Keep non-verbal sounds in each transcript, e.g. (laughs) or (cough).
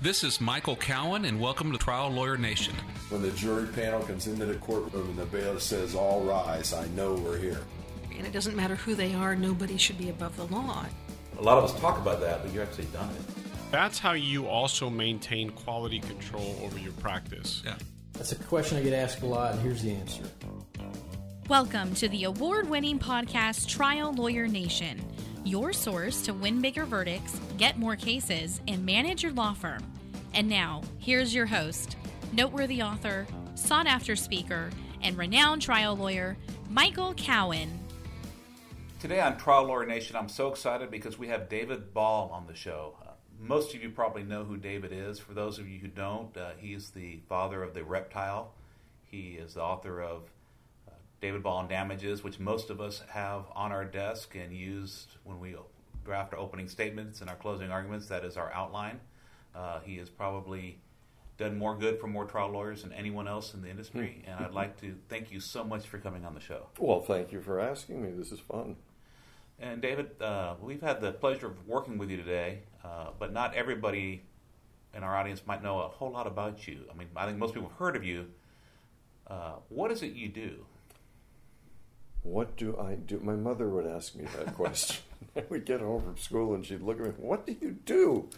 This is Michael Cowen, and welcome to Trial Lawyer Nation. When the jury panel comes into the courtroom and the bailiff says, All rise, I know we're here. And it doesn't matter who they are, nobody should be above the law. A lot of us talk about that, but you've actually done it. That's how you also maintain quality control over your practice. Yeah. That's a question I get asked a lot, and here's the answer. Welcome to the award winning podcast Trial Lawyer Nation, your source to win bigger verdicts, get more cases, and manage your law firm. And now, here's your host, noteworthy author, sought after speaker, and renowned trial lawyer, Michael Cowen. Today on Trial Lawyer Nation, I'm so excited because we have David Ball on the show. Uh, most of you probably know who David is. For those of you who don't, uh, he's the father of the reptile. He is the author of David Ball on Damages, which most of us have on our desk and used when we draft our opening statements and our closing arguments. That is our outline. Uh, he has probably done more good for more trial lawyers than anyone else in the industry. And I'd like to thank you so much for coming on the show. Well, thank you for asking me. This is fun. And David, uh, we've had the pleasure of working with you today, uh, but not everybody in our audience might know a whole lot about you. I mean, I think most people have heard of you. Uh, what is it you do? What do I do? My mother would ask me that question. (laughs) (laughs) I would get home from school and she'd look at me, What do you do?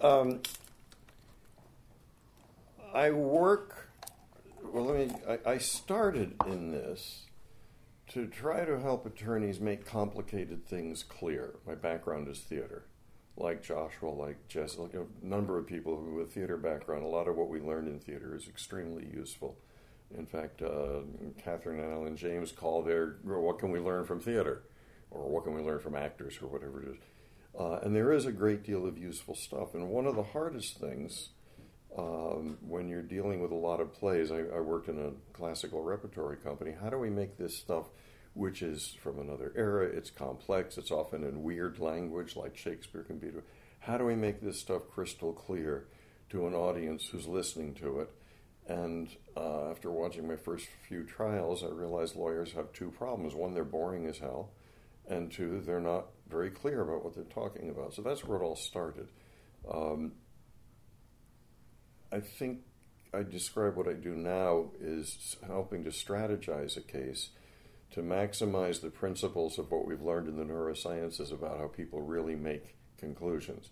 Um, I work, well, let me, I, I started in this to try to help attorneys make complicated things clear. My background is theater. Like Joshua, like Jess, like a number of people who have a theater background, a lot of what we learned in theater is extremely useful. In fact, uh, Catherine and Alan James call their "What can we learn from theater?" or "What can we learn from actors?" or whatever it is. Uh, and there is a great deal of useful stuff. And one of the hardest things um, when you're dealing with a lot of plays, I, I, worked in a classical repertory company. How do we make this stuff, which is from another era? It's complex. It's often in weird language, like Shakespeare can be. How do we make this stuff crystal clear to an audience who's listening to it? And uh, after watching my first few trials, I realized lawyers have two problems. One, they're boring as hell, and two, they're not very clear about what they're talking about. So that's where it all started. Um, I think I describe what I do now is helping to strategize a case to maximize the principles of what we've learned in the neurosciences about how people really make conclusions,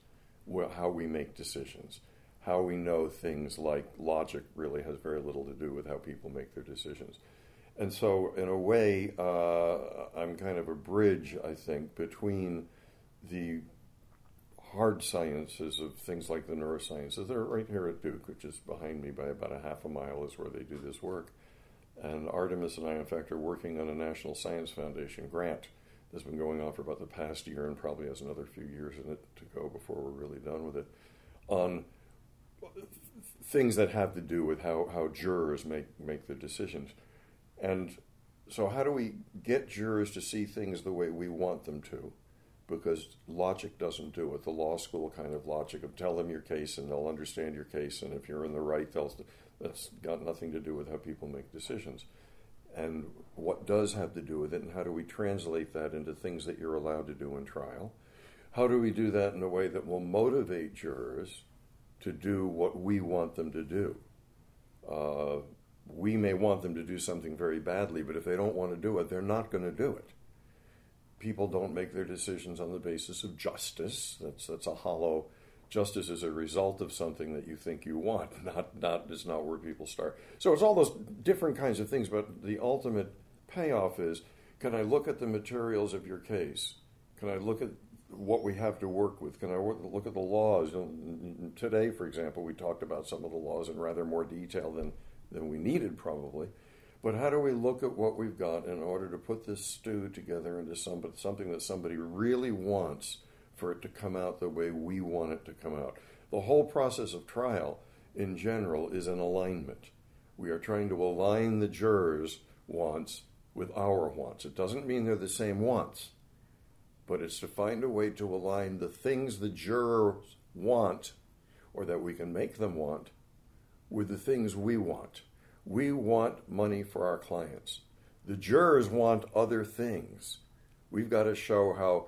how we make decisions, how we know things like logic really has very little to do with how people make their decisions. And so, in a way, uh, I'm kind of a bridge, I think, between the hard sciences of things like the neurosciences. They're right here at Duke, which is behind me by about a half a mile, is where they do this work. And Artemis and I, in fact, are working on a National Science Foundation grant that's been going on for about the past year and probably has another few years in it to go before we're really done with it, on things that have to do with how, how jurors make, make their decisions. And so, how do we get jurors to see things the way we want them to? Because logic doesn't do it. The law school kind of logic of tell them your case and they'll understand your case, and if you're in the right, they'll, that's got nothing to do with how people make decisions. And what does have to do with it, and how do we translate that into things that you're allowed to do in trial? How do we do that in a way that will motivate jurors to do what we want them to do? Uh, we may want them to do something very badly, but if they don't want to do it, they're not going to do it. People don't make their decisions on the basis of justice. That's that's a hollow. Justice is a result of something that you think you want, (laughs) not not is not where people start. So it's all those different kinds of things, but the ultimate payoff is: Can I look at the materials of your case? Can I look at what we have to work with? Can I look at the laws? Today, for example, we talked about some of the laws in rather more detail than than we needed probably. But how do we look at what we've got in order to put this stew together into some, something that somebody really wants for it to come out the way we want it to come out? The whole process of trial in general is an alignment. We are trying to align the jurors' wants with our wants. It doesn't mean they're the same wants, but it's to find a way to align the things the jurors want or that we can make them want with the things we want. We want money for our clients. The jurors want other things. We've got to show how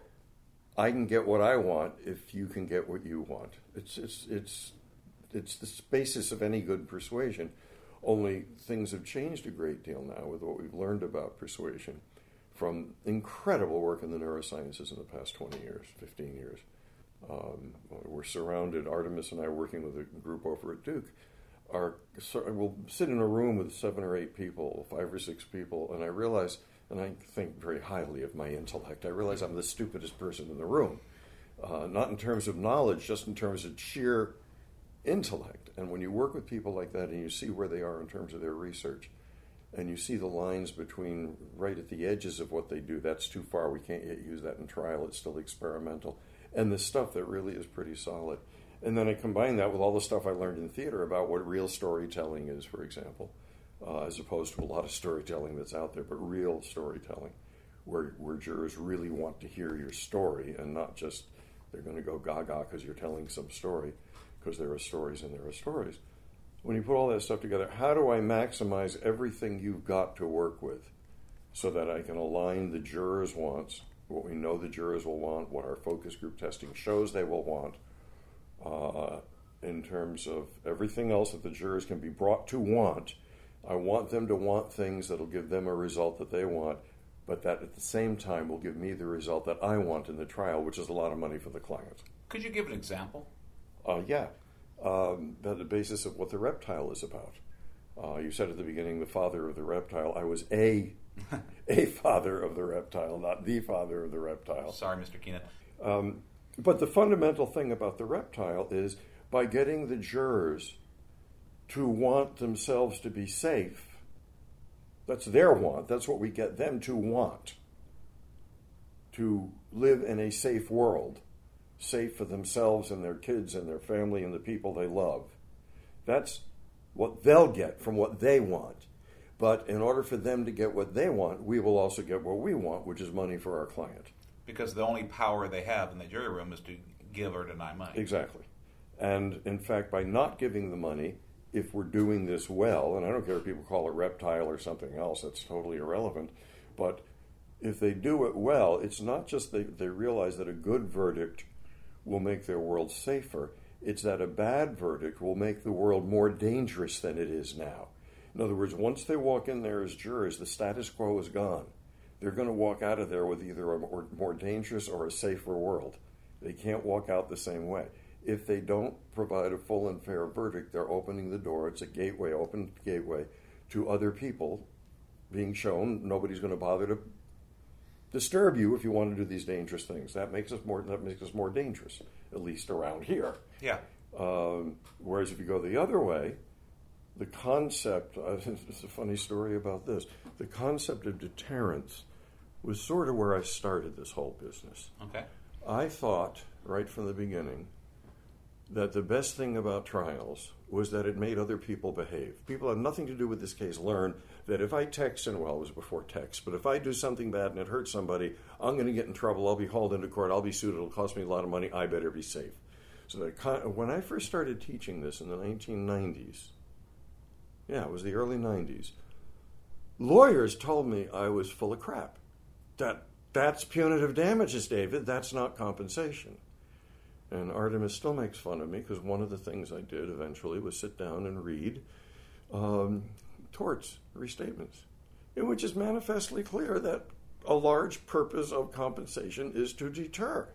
I can get what I want if you can get what you want. It's it's it's it's the basis of any good persuasion. Only things have changed a great deal now with what we've learned about persuasion from incredible work in the neurosciences in the past 20 years, 15 years. Um, we're surrounded, Artemis and I working with a group over at Duke. Are, we'll sit in a room with seven or eight people, five or six people, and I realize, and I think very highly of my intellect, I realize I'm the stupidest person in the room. Uh, not in terms of knowledge, just in terms of sheer intellect. And when you work with people like that and you see where they are in terms of their research, and you see the lines between right at the edges of what they do, that's too far. We can't yet use that in trial. It's still experimental. And the stuff that really is pretty solid. And then I combine that with all the stuff I learned in theater about what real storytelling is, for example, uh, as opposed to a lot of storytelling that's out there, but real storytelling, where, where jurors really want to hear your story and not just they're going to go gaga because you're telling some story, because there are stories and there are stories when you put all that stuff together, how do I maximize everything you've got to work with so that I can align the jurors' wants, what we know the jurors will want, what our focus group testing shows they will want, uh, in terms of everything else that the jurors can be brought to want. I want them to want things that'll give them a result that they want, but that at the same time will give me the result that I want in the trial, which is a lot of money for the client. Could you give an example? Uh, yeah um, the basis of what the reptile is about. Uh, you said at the beginning, the father of the reptile. I was a (laughs) a father of the reptile, not the father of the reptile. Sorry, Mr. Keenan. Um, but the fundamental thing about the reptile is by getting the jurors to want themselves to be safe. That's their want. That's what we get them to want. To live in a safe world safe for themselves and their kids and their family and the people they love. That's what they'll get from what they want. But in order for them to get what they want, we will also get what we want, which is money for our client. Because the only power they have in the jury room is to give or deny money. Exactly. And in fact, by not giving the money, if we're doing this well, and I don't care if people call it reptile or something else, that's totally irrelevant, but if they do it well, it's not just they, they realize that a good verdict will make their world safer. It's that a bad verdict will make the world more dangerous than it is now. In other words, once they walk in there as jurors, the status quo is gone. They're going to walk out of there with either a more, more dangerous or a safer world. They can't walk out the same way. If they don't provide a full and fair verdict, they're opening the door. It's a gateway, open gateway to other people being shown. Nobody's going to bother to disturb you if you want to do these dangerous things. That makes us more that makes us more dangerous, at least around here. Yeah. Um, whereas if you go the other way, the concept uh, (laughs) it's a funny story about this. The concept of deterrence was sort of where I started this whole business. Okay. I thought right from the beginning that the best thing about trials was that it made other people behave. People have nothing to do with this case learn that if I text, and well, it was before text, but if I do something bad and it hurts somebody, I'm going to get in trouble. I'll be hauled into court. I'll be sued. It'll cost me a lot of money. I better be safe. So that when I first started teaching this in the 1990s, yeah, it was the early 90s, lawyers told me I was full of crap. That that's punitive damages, David. That's not compensation. And Artemis still makes fun of me because one of the things I did eventually was sit down and read um, torts restatements, in which is manifestly clear that a large purpose of compensation is to deter.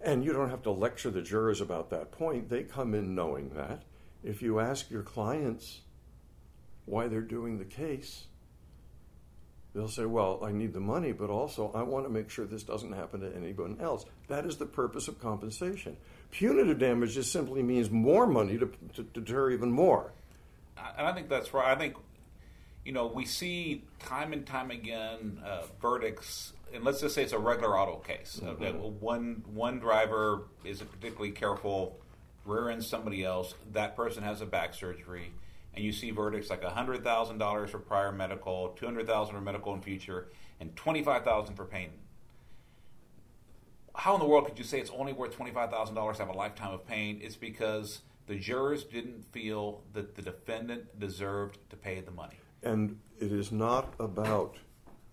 And you don't have to lecture the jurors about that point. They come in knowing that. If you ask your clients why they're doing the case, they'll say, Well, I need the money, but also I want to make sure this doesn't happen to anyone else. That is the purpose of compensation. Punitive damages simply means more money to, to, to deter even more. And I think that's right. I think you know, we see time and time again uh, verdicts, and let's just say it's a regular auto case. Uh, mm-hmm. Uh, one one driver isn't particularly careful, rear ends somebody else. That person has a back surgery, and you see verdicts like hundred thousand dollars for prior medical, two hundred thousand for medical in future, and twenty five thousand for pain. How in the world could you say it's only worth twenty five thousand dollars to have a lifetime of pain? It's because the jurors didn't feel that the defendant deserved to pay the money. And it is not about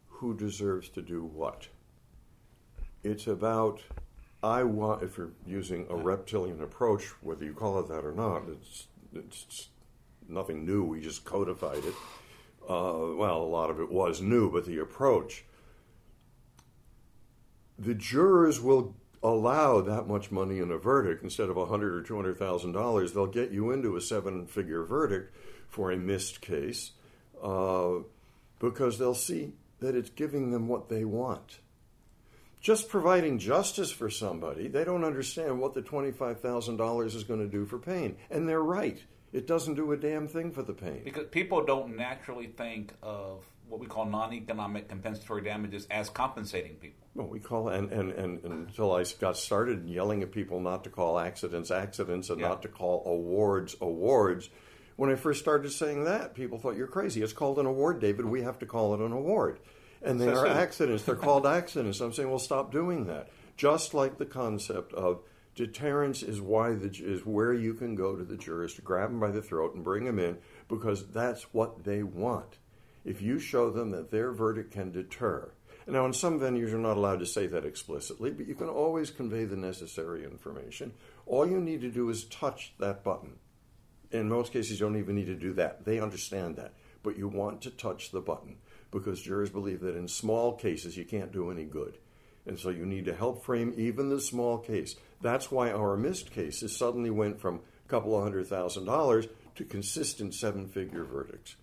who deserves to do what. It's about I want, if you're using a reptilian approach, whether you call it that or not, it's, it's nothing new. We just codified it. Uh, well, a lot of it was new, but the approach. The jurors will allow that much money in a verdict instead of a hundred or two hundred thousand dollars. They'll get you into a seven-figure verdict for a MIST case uh, because they'll see that it's giving them what they want. Just providing justice for somebody, they don't understand what the $25,000 is going to do for pain. And they're right. It doesn't do a damn thing for the pain. Because people don't naturally think of what we call non-economic compensatory damages as compensating people. Well, we call and, and, and, until I got started yelling at people not to call accidents accidents and Yeah. not to call awards awards. When I first started saying that, people thought you're crazy. It's called an award, David. We have to call it an award. And they So are soon. accidents. They're called (laughs) accidents. I'm saying, well, stop doing that. Just like the concept of deterrence is why the is where you can go to the jurors to grab them by the throat and bring them in because that's what they want. If you show them that their verdict can deter. Now, in some venues, you're not allowed to say that explicitly, but you can always convey the necessary information. All you need to do is touch that button. In most cases, you don't even need to do that. They understand that. But you want to touch the button because jurors believe that in small cases, you can't do any good. And so you need to help frame even the small case. That's why our MIST cases suddenly went from a couple of hundred thousand dollars to consistent seven figure verdicts.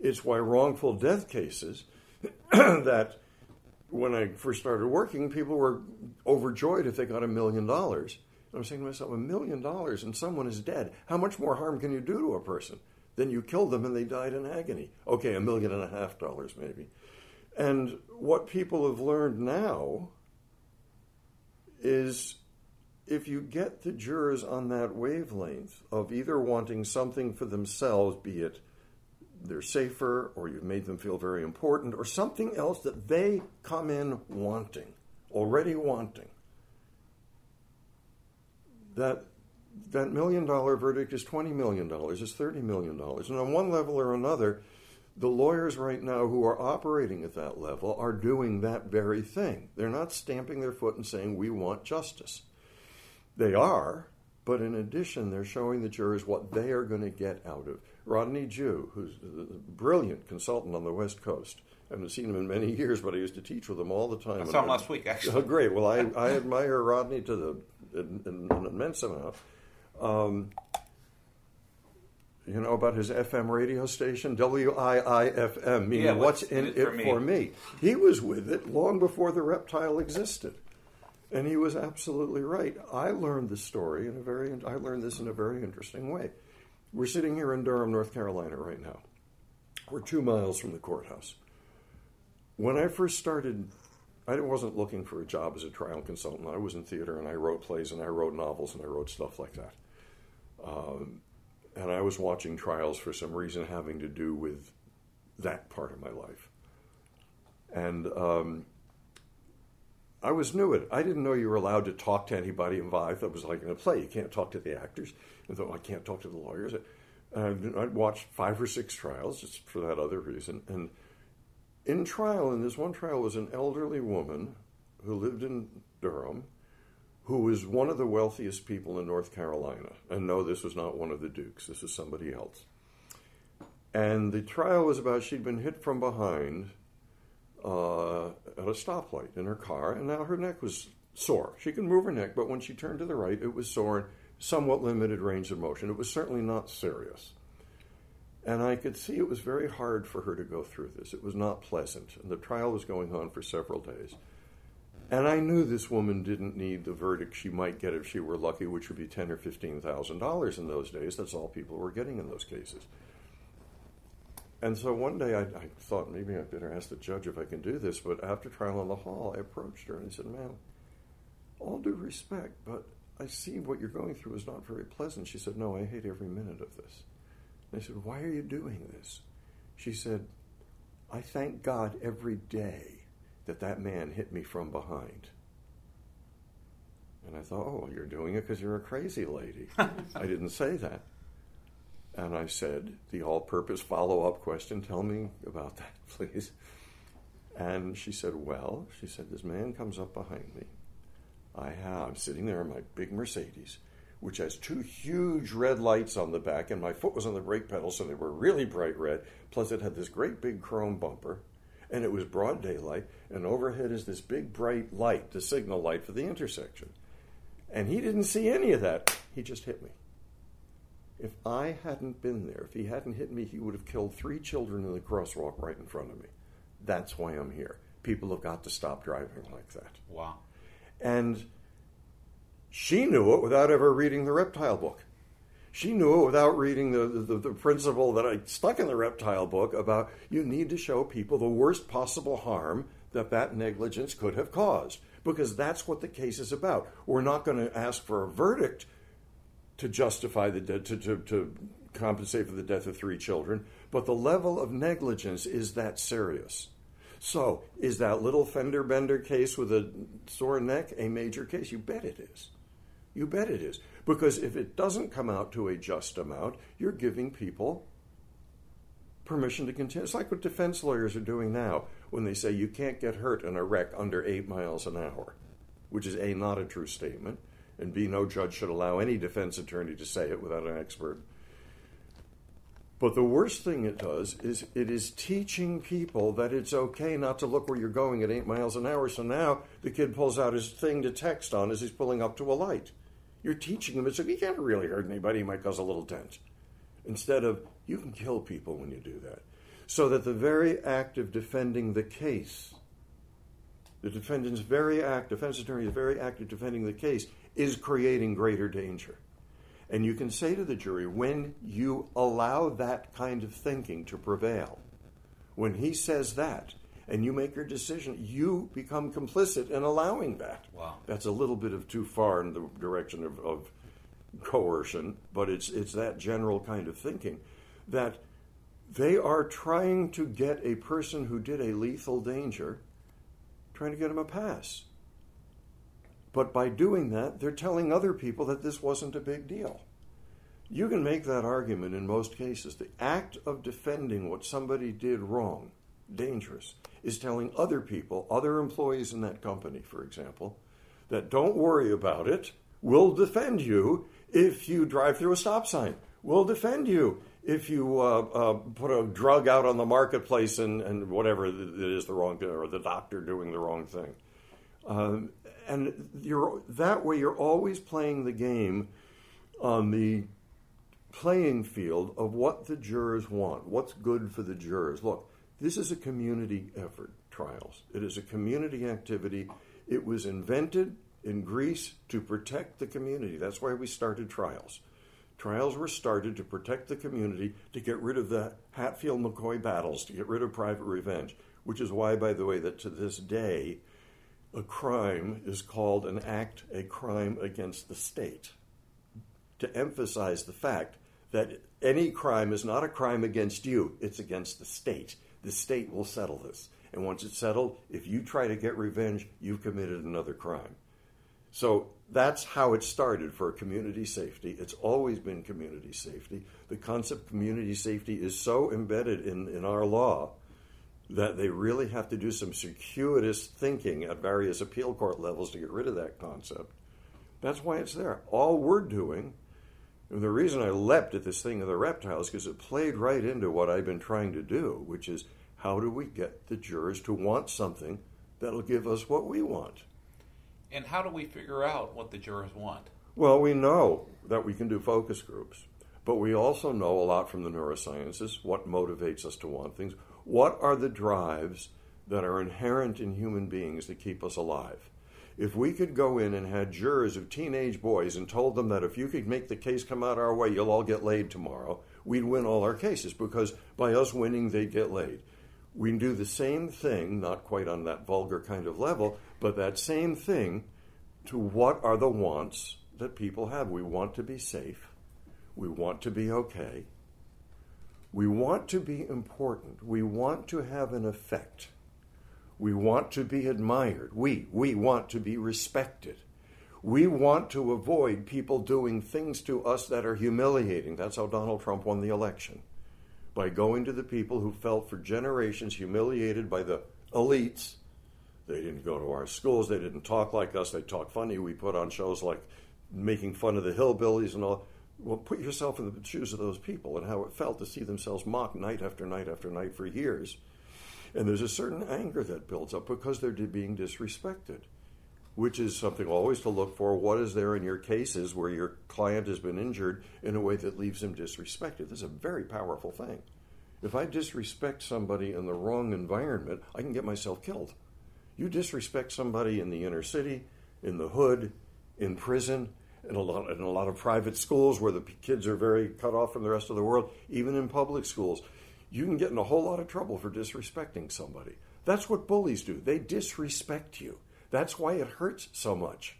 It's why wrongful death cases (clears throat) that when I first started working, people were overjoyed if they got a million dollars. I'm saying to myself, a million dollars and someone is dead. How much more harm can you do to a person? Then you killed them and they died in agony. Okay, a million and a half dollars maybe. And what people have learned now is if you get the jurors on that wavelength of either wanting something for themselves, be it they're safer or you've made them feel very important or something else that they come in wanting, already wanting, that that million dollar verdict is $20 million, is $30 million. And on one level or another, the lawyers right now who are operating at that level are doing that very thing. They're not stamping their foot and saying, we want justice. They are, but in addition, they're showing the jurors what they are going to get out of. Rodney Jew, who's a brilliant consultant on the West Coast, I haven't seen him in many (laughs) years, but I used to teach with him all the time. I saw him last week, actually. Oh, great. Well, I, I admire Rodney to the in, in, an immense amount. Um, you know about his FM radio station, WIIFM, meaning Yeah, what's, what's in it, for, me? He was with it long before the reptile existed. And he was absolutely right. I learned the story in a very I learned this in a very interesting way. We're sitting here in Durham, North Carolina right now. We're 2 miles from the courthouse. When I first started I wasn't looking for a job as a trial consultant. I was in theater and I wrote plays and I wrote novels and I wrote stuff like that. Um, and I was watching trials for some reason having to do with that part of my life. And um, I was new at it. I didn't know you were allowed to talk to anybody involved. That was like in a play. You can't talk to the actors. And thought, I can't talk to the lawyers. And I'd watched five or six trials just for that other reason. And in trial, in this one trial, was an elderly woman who lived in Durham, who was one of the wealthiest people in North Carolina. And no, this was not one of the dukes, this was somebody else. And the trial was about she'd been hit from behind uh, at a stoplight in her car, and now her neck was sore. She could move her neck, but when she turned to the right, it was sore and somewhat limited range of motion. It was certainly not serious. And I could see it was very hard for her to go through this. It was not pleasant. And the trial was going on for several days. And I knew this woman didn't need the verdict she might get if she were lucky, which would be ten or fifteen thousand dollars in those days. That's all people were getting in those cases. And so one day I, I thought maybe I better ask the judge if I can do this. But after trial in the hall, I approached her and I said, "Ma'am, all due respect, but I see what you're going through is not very pleasant." She said, "No, I hate every minute of this." I said, Why are you doing this? She said, I thank God every day that that man hit me from behind. And I thought, Oh, you're doing it because you're a crazy lady. (laughs) I didn't say that. And I said, The all purpose follow up question, tell me about that, (laughs) please. And she said, Well, she said, This man comes up behind me I have, I'm sitting there in my big Mercedes, which has two huge red lights on the back, and my foot was on the brake pedal, so they were really bright red. Plus, it had this great big chrome bumper, and it was broad daylight, and overhead is this big bright light, the signal light for the intersection. And he didn't see any of that. He just hit me. If I hadn't been there, if he hadn't hit me, he would have killed three children in the crosswalk right in front of me. That's why I'm here. People have got to stop driving like that. Wow. And she knew it without ever reading the reptile book. She knew it without reading the, the, the, principle that I stuck in the reptile book about you need to show people the worst possible harm that that negligence could have caused. Because that's what the case is about. We're not going to ask for a verdict to justify the de- to, to, to compensate for the death of three children, but the level of negligence is that serious. So, is that little fender bender case with a sore neck a major case? You bet it is. You bet it is. Because if it doesn't come out to a just amount, you're giving people permission to continue. It's like what defense lawyers are doing now when they say you can't get hurt in a wreck under eight miles an hour, which is A, not a true statement, and B, no judge should allow any defense attorney to say it without an expert but the worst thing it does is it is teaching people that it's okay not to look where you're going at eight miles an hour. So now the kid pulls out his thing to text on as he's pulling up to a light. You're teaching them. it's like you can't really hurt anybody, he might cause a little dent. Instead of you can kill people when you do that. So that the very act of defending the case, the defendant's very act, defense attorney's very act of defending the case is creating greater danger. And you can say to the jury, when you allow that kind of thinking to prevail, when he says that, and you make your decision, you become complicit in allowing that. Wow. That's a little bit of too far in the direction of, of coercion, but it's it's that general kind of thinking that they are trying to get a person who did a lethal danger, trying to get him a pass. But by doing that, they're telling other people that this wasn't a big deal. You can make that argument in most cases. The act of defending what somebody did wrong, dangerous, is telling other people, other employees in that company, for example, that don't worry about it. We'll defend you if you drive through a stop sign. We'll defend you if you uh, uh, put a drug out on the marketplace and, and whatever it is the wrong or the doctor doing the wrong thing. Um, and you're that way you're always playing the game on the playing field of what the jurors want, what's good for the jurors. Look, this is a community effort, trials. It is a community activity. It was invented in Greece to protect the community. That's why we started trials. Trials were started to protect the community, to get rid of the Hatfield McCoy battles, to get rid of private revenge, which is why, by the way, that to this day, a crime is called an act, a crime against the state, to emphasize the fact that any crime is not a crime against you, it's against the state. The state will settle this. And once it's settled, if you try to get revenge, you've committed another crime. So that's how it started for community safety. It's always been community safety. The concept of community safety is so embedded in, in our law that they really have to do some circuitous thinking at various appeal court levels to get rid of that concept. That's why it's there. All we're doing, the reason I leapt at this thing of the reptiles, because it played right into what I've been trying to do, which is how do we get the jurors to want something that'll give us what we want? And how do we figure out what the jurors want? Well, we know that we can do focus groups, but we also know a lot from the neurosciences what motivates us to want things what are the drives that are inherent in human beings that keep us alive? If we could go in and had jurors of teenage boys and told them that if you could make the case come out our way, you'll all get laid tomorrow, we'd win all our cases because by us winning, they'd get laid. We do the same thing, not quite on that vulgar kind of level, but that same thing to what are the wants that people have. We want to be safe. We want to be okay. We want to be important. We want to have an effect. We want to be admired. We, we want to be respected. We want to avoid people doing things to us that are humiliating. That's how Donald Trump won the election. By going to the people who felt for generations humiliated by the elites They didn't go to our schools. They didn't talk like us. They talk funny. We put on shows like making fun of the hillbillies and all. Well, put yourself in the shoes of those people and how it felt to see themselves mocked night after night after night for years. And there's a certain anger that builds up because they're being disrespected, which is something always to look for. What is there in your cases where your client has been injured in a way that leaves him disrespected? This is a very powerful thing. If I disrespect somebody in the wrong environment, I can get myself killed. You disrespect somebody in the inner city, in the hood, in prison, in a lot in a lot of private schools where the kids are very cut off from the rest of the world, even in public schools, you can get in a whole lot of trouble for disrespecting somebody. That's what bullies do. They disrespect you. That's why it hurts so much.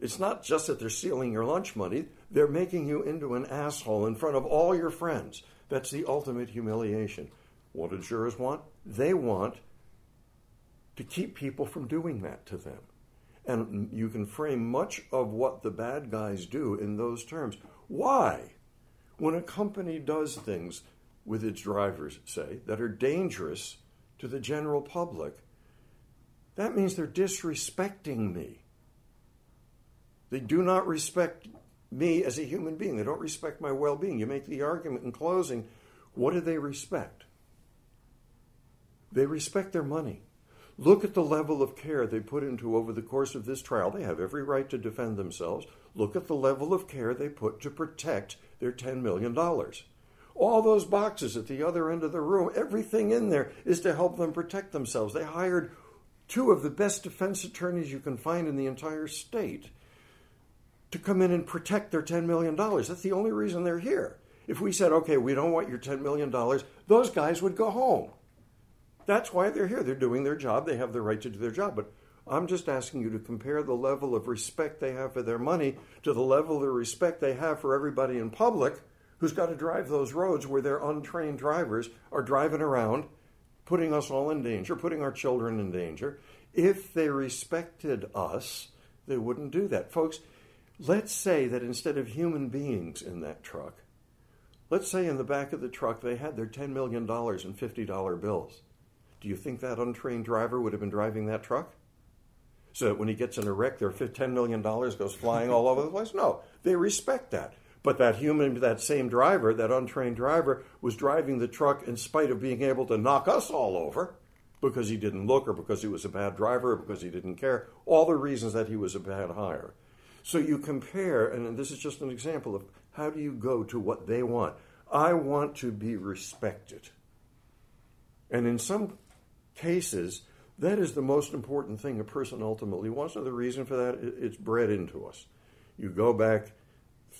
It's not just that they're stealing your lunch money, they're making you into an asshole in front of all your friends. That's the ultimate humiliation. What do jurors want? They want to keep people from doing that to them. And you can frame much of what the bad guys do in those terms. Why? When a company does things with its drivers, say, that are dangerous to the general public, that means they're disrespecting me. They do not respect me as a human being. They don't respect my well being. You make the argument in closing what do they respect? They respect their money. Look at the level of care they put into over the course of this trial. They have every right to defend themselves. Look at the level of care they put to protect their $10 million. All those boxes at the other end of the room, everything in there is to help them protect themselves. They hired two of the best defense attorneys you can find in the entire state to come in and protect their $10 million. That's the only reason they're here. If we said, okay, we don't want your $10 million, those guys would go home. That's why they're here. They're doing their job. They have the right to do their job. But I'm just asking you to compare the level of respect they have for their money to the level of respect they have for everybody in public who's got to drive those roads where their untrained drivers are driving around, putting us all in danger, putting our children in danger. If they respected us, they wouldn't do that. Folks, let's say that instead of human beings in that truck, let's say in the back of the truck they had their $10 million in $50 bills. Do you think that untrained driver would have been driving that truck? So that when he gets in a wreck, their $10 million goes flying all over the place? No, they respect that. But that human, that same driver, that untrained driver, was driving the truck in spite of being able to knock us all over because he didn't look or because he was a bad driver or because he didn't care. All the reasons that he was a bad hire. So you compare, and this is just an example of how do you go to what they want. I want to be respected. And in some cases, that is the most important thing a person ultimately wants. And the reason for that, it's bred into us. You go back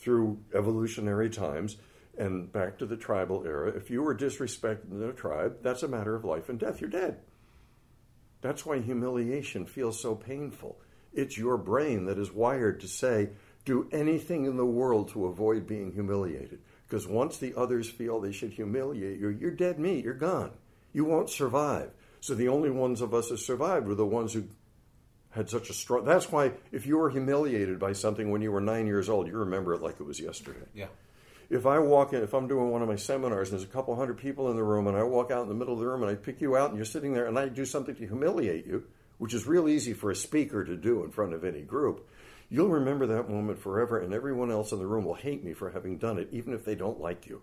through evolutionary times and back to the tribal era. If you were disrespected in a tribe, that's a matter of life and death. You're dead. That's why humiliation feels so painful. It's your brain that is wired to say, do anything in the world to avoid being humiliated. Because once the others feel they should humiliate you, you're dead meat, you're gone. You won't survive. So the only ones of us who survived were the ones who had such a strong. That's why if you were humiliated by something when you were nine years old, you remember it like it was yesterday. Yeah. If I walk in, if I'm doing one of my seminars and there's a couple hundred people in the room, and I walk out in the middle of the room and I pick you out and you're sitting there and I do something to humiliate you, which is real easy for a speaker to do in front of any group, you'll remember that moment forever, and everyone else in the room will hate me for having done it, even if they don't like you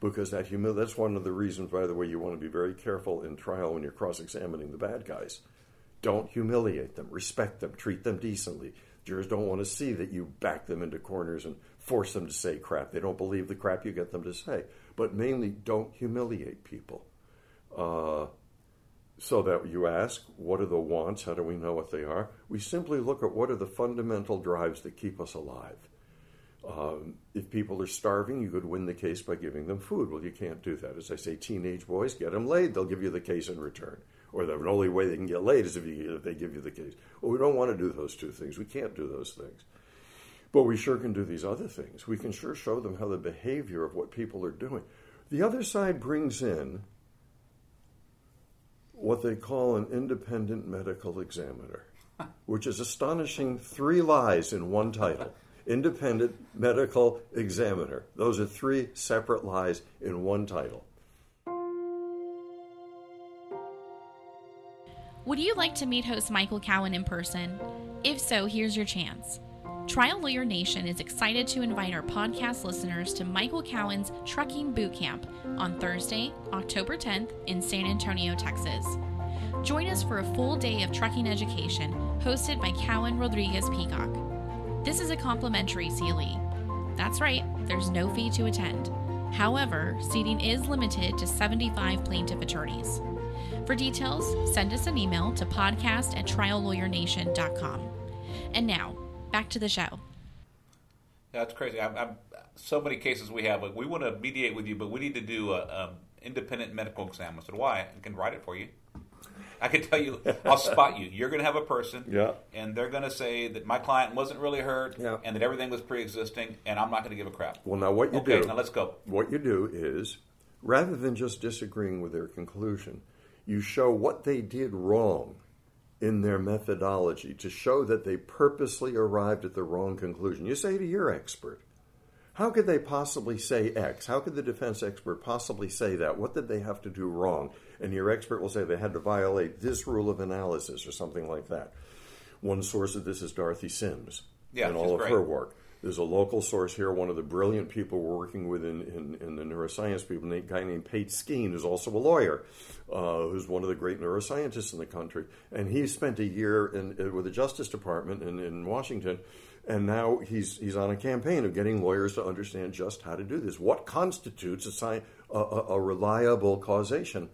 because that humil- that's one of the reasons, by the way, you want to be very careful in trial when you're cross examining the bad guys. Don't humiliate them, respect them, treat them decently. Jurors don't want to see that you back them into corners and force them to say crap. They don't believe the crap you get them to say. But mainly, don't humiliate people. Uh, so that you ask, what are the wants? How do we know what they are? We simply look at what are the fundamental drives that keep us alive. Um, if people are starving, you could win the case by giving them food. Well, you can't do that. As I say, teenage boys, get them laid. They'll give you the case in return. Or the only way they can get laid is if, you, if they give you the case. Well, we don't want to do those two things. We can't do those things. But we sure can do these other things. We can sure show them how the behavior of what people are doing. The other side brings in what they call an independent medical examiner, (laughs) which is astonishing three lies in one title independent medical examiner. Those are three separate lies in one title. Would you like to meet host Michael Cowen in person? If so, here's your chance. Trial Lawyer Nation is excited to invite our podcast listeners to Michael Cowen's Trucking Boot Camp on Thursday, October 10th in San Antonio, Texas. Join us for a full day of trucking education hosted by Cowen Rodriguez Peacock. This is a complimentary CLE. That's right, there's no fee to attend. However, seating is limited to 75 plaintiff attorneys. For details, send us an email to podcast at triallawyernation.com. And now, back to the show. Yeah, that's crazy. I'm, I'm, so many cases we have. Like, we want to mediate with you, but we need to do an um, independent medical exam. I said, why? I can write it for you. I can tell you, I'll spot you. You're going to have a person, Yeah. and they're going to say that my client wasn't really hurt, Yeah. and that everything was pre-existing, and I'm not going to give a crap. Well, now what you okay, do? now let's go. What you do is, rather than just disagreeing with their conclusion, you show what they did wrong in their methodology to show that they purposely arrived at the wrong conclusion. You say to your expert, how could they possibly say X? How could the defense expert possibly say that? What did they have to do wrong? And your expert will say they had to violate this rule of analysis or something like that. One source of this is Dorothy Sims Yeah, and all of great. her work. There's a local source here, one of the brilliant people we're working with in, in, in the neuroscience people, a guy named Pate Skene, who's also a lawyer, uh, who's one of the great neuroscientists in the country. And he spent a year in, uh, with the Justice Department in, in Washington, and now he's, he's on a campaign of getting lawyers to understand just how to do this. What constitutes a, sci- a, a, reliable causation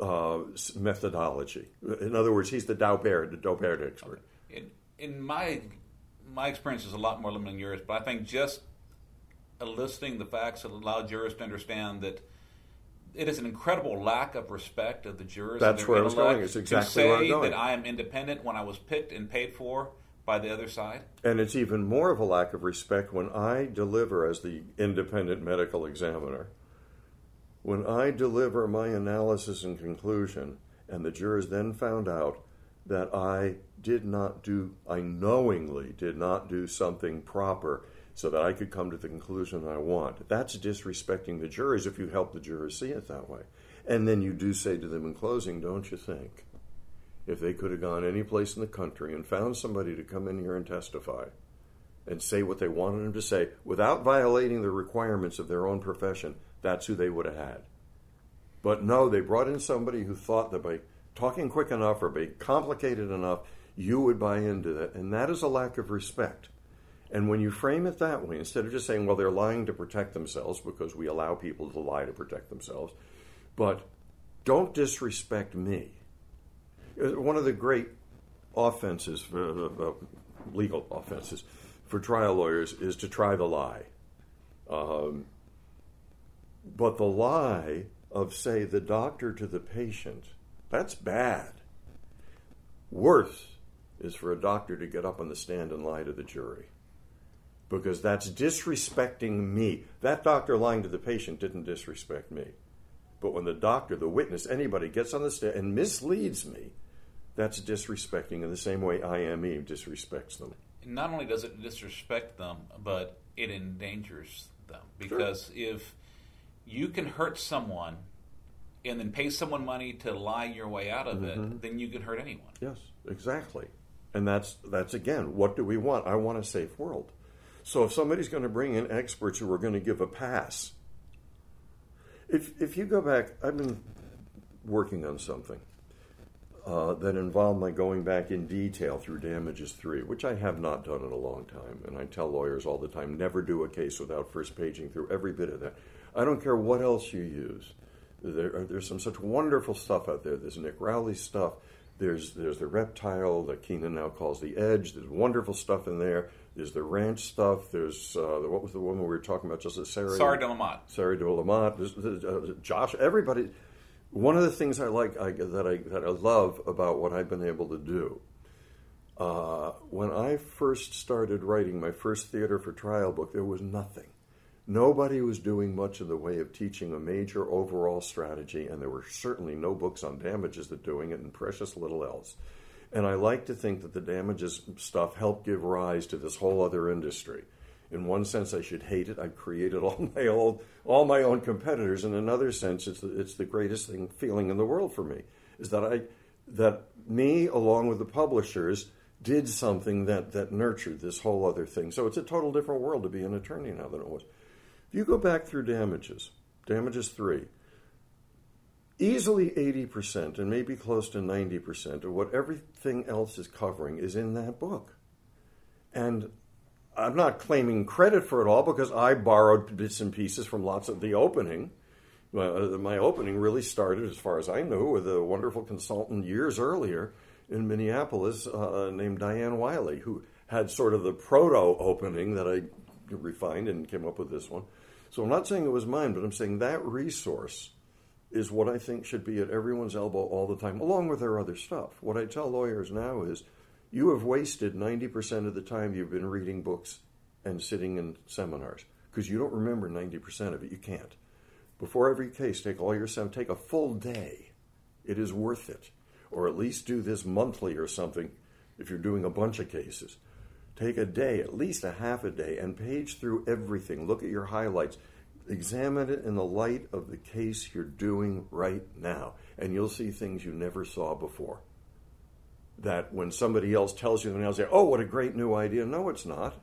uh, methodology? In other words, he's the Daubert, the Daubert expert. In, in my my experience is a lot more limited than yours, but I think just eliciting the facts that allow jurors to understand that it is an incredible lack of respect of the jurors. and That's where I was going. It's exactly to say where I'm going. that I am independent when I was picked and paid for by the other side. And it's even more of a lack of respect when I deliver as the independent medical examiner. When I deliver my analysis and conclusion, and the jurors then found out that I did not do, I knowingly did not do something proper so that I could come to the conclusion that I want. That's disrespecting the jurors if you help the jurors see it that way. And then you do say to them in closing, don't you think? if they could have gone any place in the country and found somebody to come in here and testify and say what they wanted them to say without violating the requirements of their own profession, that's who they would have had. But no, they brought in somebody who thought that by talking quick enough or by complicated enough, you would buy into that. And that is a lack of respect. And when you frame it that way, instead of just saying, well, they're lying to protect themselves because we allow people to lie to protect themselves, but don't disrespect me. Uh, One of the great offenses, uh, uh, legal offenses, for trial lawyers is to try the lie. Um, but the lie of, say, the doctor to the patient, that's bad. Worse is for a doctor to get up on the stand and lie to the jury. Because that's disrespecting me. That doctor lying to the patient didn't disrespect me. But when the doctor, the witness, anybody gets on the stand and misleads me, that's disrespecting in the same way IME disrespects them. Not only does it disrespect them, but it endangers them because if you can hurt someone and then pay someone money to lie your way out of it, then you can hurt anyone. Yes, exactly. And that's that's again, what do we want? I want a safe world. So if somebody's going to bring in experts who are going to give a pass, if if you go back, I've been working on something uh, that involved my going back in detail through damages three, which I have not done in a long time. And I tell lawyers all the time, never do a case without first paging through every bit of that. I don't care what else you use. There, are- there's some such wonderful stuff out there. There's Nick Rowley stuff. There's there's the reptile that Keenan now calls the edge. There's wonderful stuff in there. There's the ranch stuff. There's uh, what was the woman we were talking about just a Sarah Sorry, Delamotte. Sarah de Lamont, there's- there's, uh, Josh, everybody. One of the things I like I, that I that I love about what I've been able to do. Uh, when I first started writing my first theater for trial book, there was nothing. Nobody was doing much in the way of teaching a major overall strategy, and there were certainly no books on damages that doing it, and precious little else. And I like to think that the damages stuff helped give rise to this whole other industry. In one sense, I should hate it. I've created all my old, all my own competitors. In another sense, it's the, it's the greatest thing feeling in the world for me is that I that me, along with the publishers, did something that, that nurtured this whole other thing. So it's a total different world to be an attorney now than it was. If you go back through damages, damages three, easily 80% and maybe close to 90% of what everything else is covering is in that book. And I'm not claiming credit for it all because I borrowed bits and pieces from lots of the opening. Uh, my opening really started, as far as I know, with a wonderful consultant years earlier in Minneapolis uh, named Diane Wiley, who had sort of the proto opening that I refined and came up with this one. So I'm not saying it was mine, but I'm saying that resource is what I think should be at everyone's elbow all the time, along with their other stuff. What I tell lawyers now is you have wasted 90% of the time you've been reading books and sitting in seminars because you don't remember 90% of it. You can't. Before every case, take all your time, take a full day. It is worth it. Or at least do this monthly or something if you're doing a bunch of cases. Take a day, at least a half a day, and page through everything. Look at your highlights. Examine it in the light of the case you're doing right now, and you'll see things you never saw before. That when somebody else tells you, they'll say, Oh, what a great new idea. No, it's not.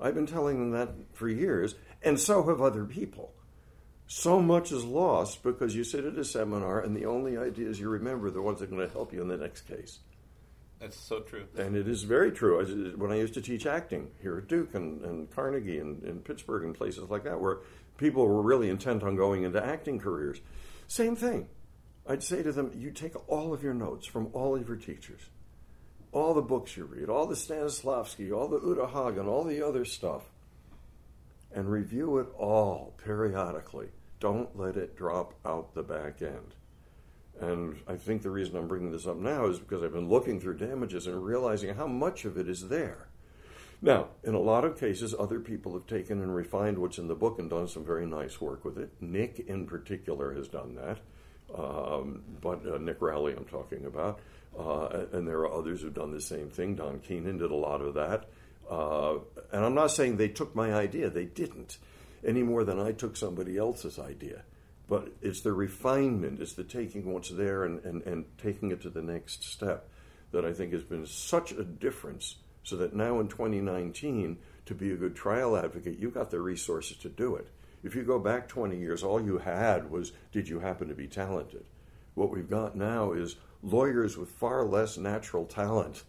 I've been telling them that for years, and so have other people. So much is lost because you sit at a seminar and the only ideas you remember are the ones that are going to help you in the next case. That's so true. And it is very true. When I used to teach acting here at Duke and, and Carnegie and, and Pittsburgh and places like that, where people were really intent on going into acting careers, same thing. I'd say to them, you take all of your notes from all of your teachers, all the books you read, all the Stanislavski, all the Uta Hagen, all the other stuff, and review it all periodically. Don't let it drop out the back end. And I think the reason I'm bringing this up now is because I've been looking through damages and realizing how much of it is there. Now, in a lot of cases, other people have taken and refined what's in the book and done some very nice work with it. Nick, in particular, has done that. Um, but uh, Nick Rowley, I'm talking about. Uh, and there are others who've done the same thing. Don Keenan did a lot of that. Uh, and I'm not saying they took my idea, they didn't, any more than I took somebody else's idea. But it's the refinement, it's the taking what's there and, and, and taking it to the next step that I think has been such a difference. So that now in 2019, to be a good trial advocate, you've got the resources to do it. If you go back 20 years, all you had was did you happen to be talented? What we've got now is lawyers with far less natural talent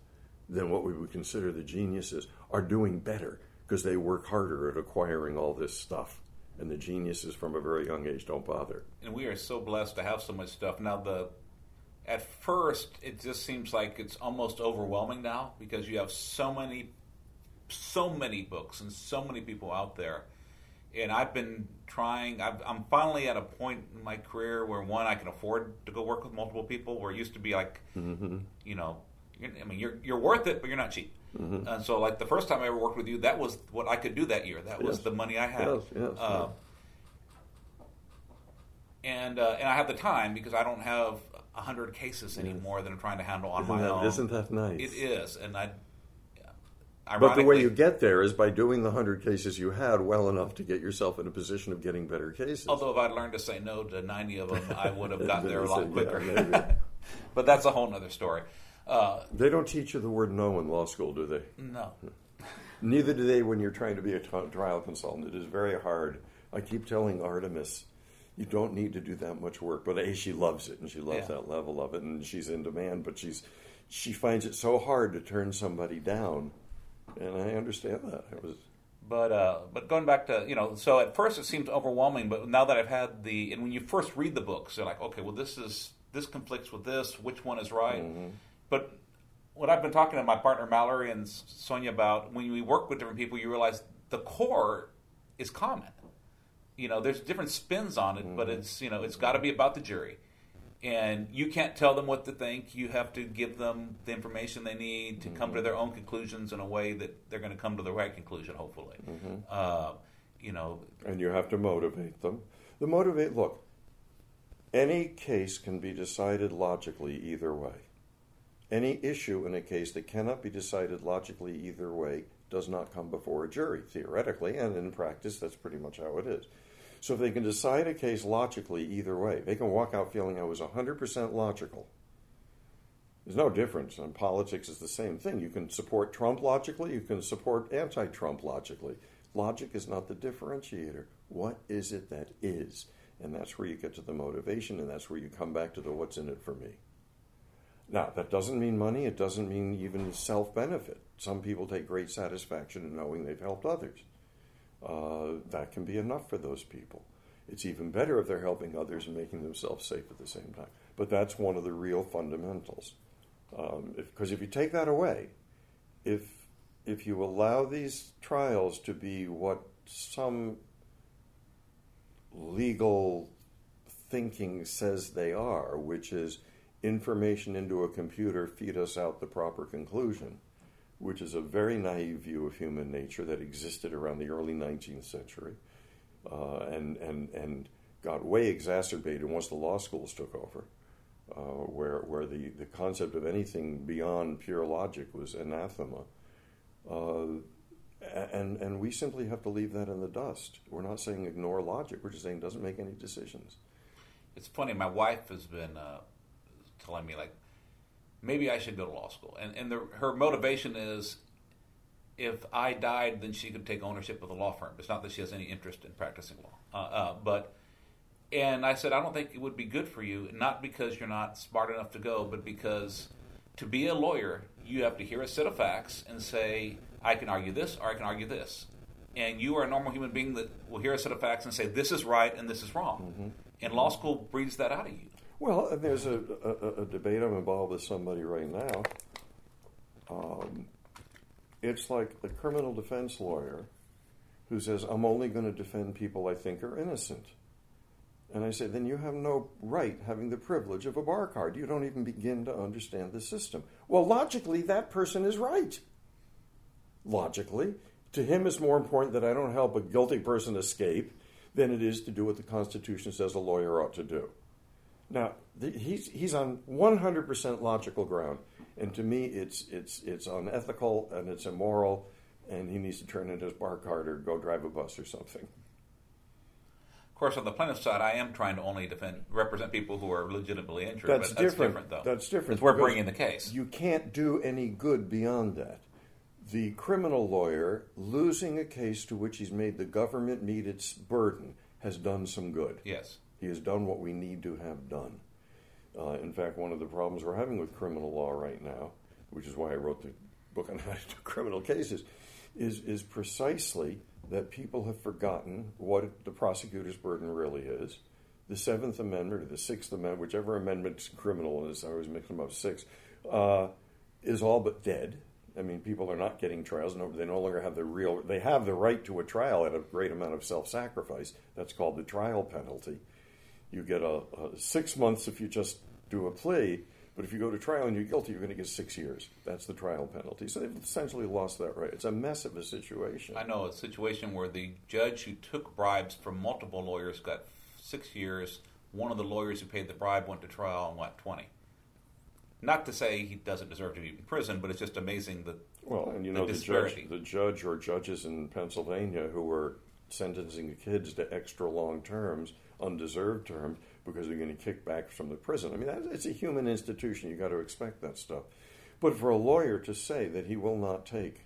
than what we would consider the geniuses are doing better because they work harder at acquiring all this stuff. And the geniuses from a very young age don't bother. And we are so blessed to have so much stuff. Now, the at first, it just seems like it's almost overwhelming now because you have so many, so many books and so many people out there. And I've been trying. i am finally at a point in my career where one, I can afford to go work with multiple people. Where it used to be like, mm-hmm. you know, I mean, you're you're worth it, but you're not cheap. Mm-hmm. And so, like the first time I ever worked with you, that was what I could do that year. That was the money I had. Yes, yes, uh, yes. And uh, and I have the time because I don't have hundred cases anymore that I'm trying to handle on isn't my that, own. Isn't that nice? It is, and I. But the way you get there is by doing the hundred cases you had well enough to get yourself in a position of getting better cases. Although if I'd learned to say no to ninety of them, I would have (laughs) gotten there a lot quicker. Yeah, (laughs) but that's a whole other story. Uh, they don't teach you the word no in law school, do they? No. Neither do they when you're trying to be a trial consultant. It is very hard. I keep telling Artemis, you don't need to do that much work. But A, she loves it and she loves yeah. that level of it and she's in demand, but she's she finds it so hard to turn somebody down. And I understand that. It was but uh, but going back to you know, so at first it seemed overwhelming, but now that I've had the and when you first read the books, you're like, okay, well this is this conflicts with this. Which one is right? Mm-hmm. But what I've been talking to my partner Mallory and Sonia about, when we work with different people, you realize the core is common. You know, there's different spins on it, mm-hmm. but it's you know, it's got to be about the jury, and you can't tell them what to think. You have to give them the information they need to mm-hmm. come to mm-hmm. their own conclusions in a way that they're going to come to the right conclusion. Hopefully, mm-hmm. uh, you know, and you have to motivate them. The motivate. Look, any case can be decided logically either way. Any issue in a case that cannot be decided logically either way does not come before a jury, theoretically, and in practice, that's pretty much how it is. So if they can decide a case logically either way, they can walk out feeling I was 100% logical. There's no difference. And politics is the same thing. You can support Trump logically, you can support anti Trump logically. Logic is not the differentiator. What is it that is? And that's where you get to the motivation, and that's where you come back to the what's in it for me. Now, that doesn't mean money, it doesn't mean even self benefit. Some people take great satisfaction in knowing they've helped others. Uh, that can be enough for those people. It's even better if they're helping others and making themselves safe at the same time. But that's one of the real fundamentals. Because um, if, if you take that away, if if you allow these trials to be what some legal thinking says they are, which is information into a computer feed us out the proper conclusion, which is a very naive view of human nature that existed around the early 19th century uh, and, and, and got way exacerbated once the law schools took over, uh, where, where the, the concept of anything beyond pure logic was anathema. Uh, and, and we simply have to leave that in the dust. We're not saying ignore logic, we're just saying doesn't make any decisions. It's funny, my wife has been uh, telling me, like, maybe I should go to law school. And, and the, her motivation is if I died, then she could take ownership of the law firm. It's not that she has any interest in practicing law. Uh, uh, but, and I said, I don't think it would be good for you, not because you're not smart enough to go, but because to be a lawyer, you have to hear a set of facts and say, I can argue this or I can argue this. And you are a normal human being that will hear a set of facts and say, this is right and this is wrong. Mm-hmm. And law school breeds that out of you. Well, there's a, a, a, debate I'm involved with somebody right now. Um, it's like the criminal defense lawyer who says, I'm only going to defend people I think are innocent. And I say, then you have no right having the privilege of a bar card. You don't even begin to understand the system. Well, logically, that person is right. Logically. To him, it's more important that I don't help a guilty person escape than it is to do what the Constitution says a lawyer ought to do. Now, the, he's, he's on 100% logical ground. And to me, it's, it's, it's unethical and it's immoral, and he needs to turn in his bar card or go drive a bus or something. Of course, on the plaintiff side, I am trying to only defend, represent people who are legitimately injured. That's, that's different. different. though. That's different. We're bringing the case. You can't do any good beyond that. The criminal lawyer losing a case to which he's made the government meet its burden has done some good. Yes. He has done what we need to have done. Uh, in fact, one of the problems we're having with criminal law right now, which is why I wrote the book on (laughs) how to do criminal cases, is, is precisely that people have forgotten what the prosecutor's burden really is. The Seventh Amendment or the Sixth Amendment, whichever amendment criminal is, I always mix them up, six, uh, is all but dead. I mean, people are not getting trials. No, they no longer have the real. They have the right to a trial at a great amount of self-sacrifice. That's called the trial penalty. You get a, a six months if you just do a plea, but if you go to trial and you're guilty, you're going to get six years. That's the trial penalty. So they've essentially lost that right. It's a mess of a situation. I know a situation where the judge who took bribes from multiple lawyers got six years. One of the lawyers who paid the bribe went to trial and what twenty. Not to say he doesn't deserve to be in prison, but it's just amazing that well, and you know the, the judge, the judge or judges in Pennsylvania who were sentencing kids to extra long terms, undeserved terms, because they're going to kick back from the prison. I mean, it's a human institution. You've got to expect that stuff. But for a lawyer to say that he will not take,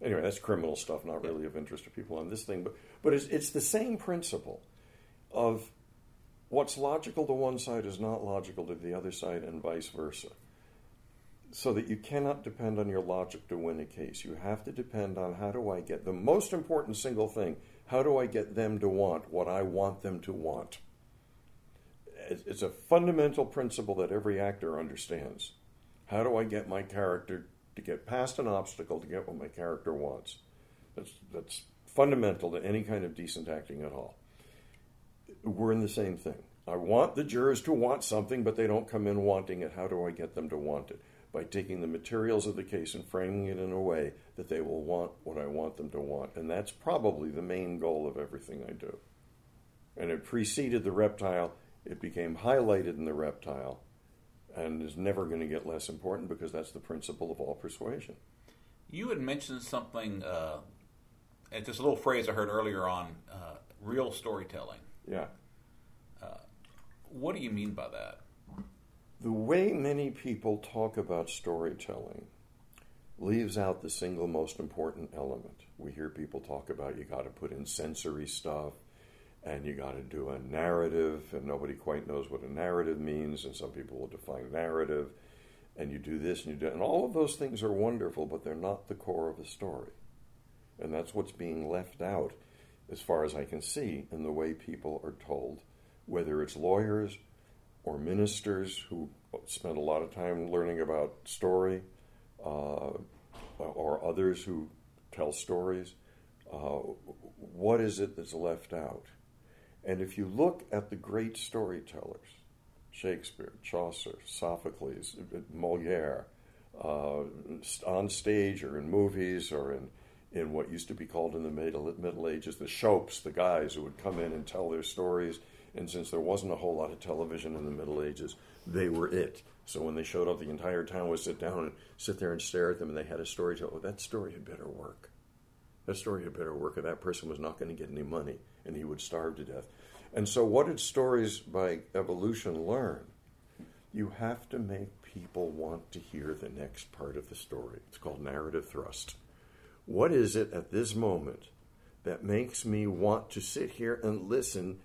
anyway, that's criminal stuff, not really of interest to people on this thing. But but it's, it's the same principle of what's logical to one side is not logical to the other side, and vice versa. So that you cannot depend on your logic to win a case. You have to depend on how do I get the most important single thing how do I get them to want what I want them to want? It's a fundamental principle that every actor understands. How do I get my character to get past an obstacle to get what my character wants? That's, that's fundamental to any kind of decent acting at all. We're in the same thing. I want the jurors to want something, but they don't come in wanting it. How do I get them to want it? By taking the materials of the case and framing it in a way that they will want what I want them to want. And that's probably the main goal of everything I do. And it preceded the reptile, it became highlighted in the reptile, and is never going to get less important because that's the principle of all persuasion. You had mentioned something, uh, it's just a little phrase I heard earlier on uh, real storytelling. Yeah. Uh, what do you mean by that? The way many people talk about storytelling leaves out the single most important element. We hear people talk about you got to put in sensory stuff and you got to do a narrative, and nobody quite knows what a narrative means, and some people will define narrative, and you do this and you do and all of those things are wonderful, but they're not the core of a story. And that's what's being left out, as far as I can see, in the way people are told, whether it's lawyers or ministers who spend a lot of time learning about story, uh, or others who tell stories. Uh, what is it that's left out? And if you look at the great storytellers, Shakespeare, Chaucer, Sophocles, Moliere, uh, on stage or in movies or in, in what used to be called in the Middle, Middle Ages the shopes, the guys who would come in and tell their stories. And since there wasn't a whole lot of television in the Middle Ages, they were it. So when they showed up, the entire town would sit down and sit there and stare at them, and they had a story to tell. Oh, that story had better work. That story had better work, or that person was not going to get any money, and he would starve to death. And so, what did stories by evolution learn? You have to make people want to hear the next part of the story. It's called narrative thrust. What is it at this moment that makes me want to sit here and listen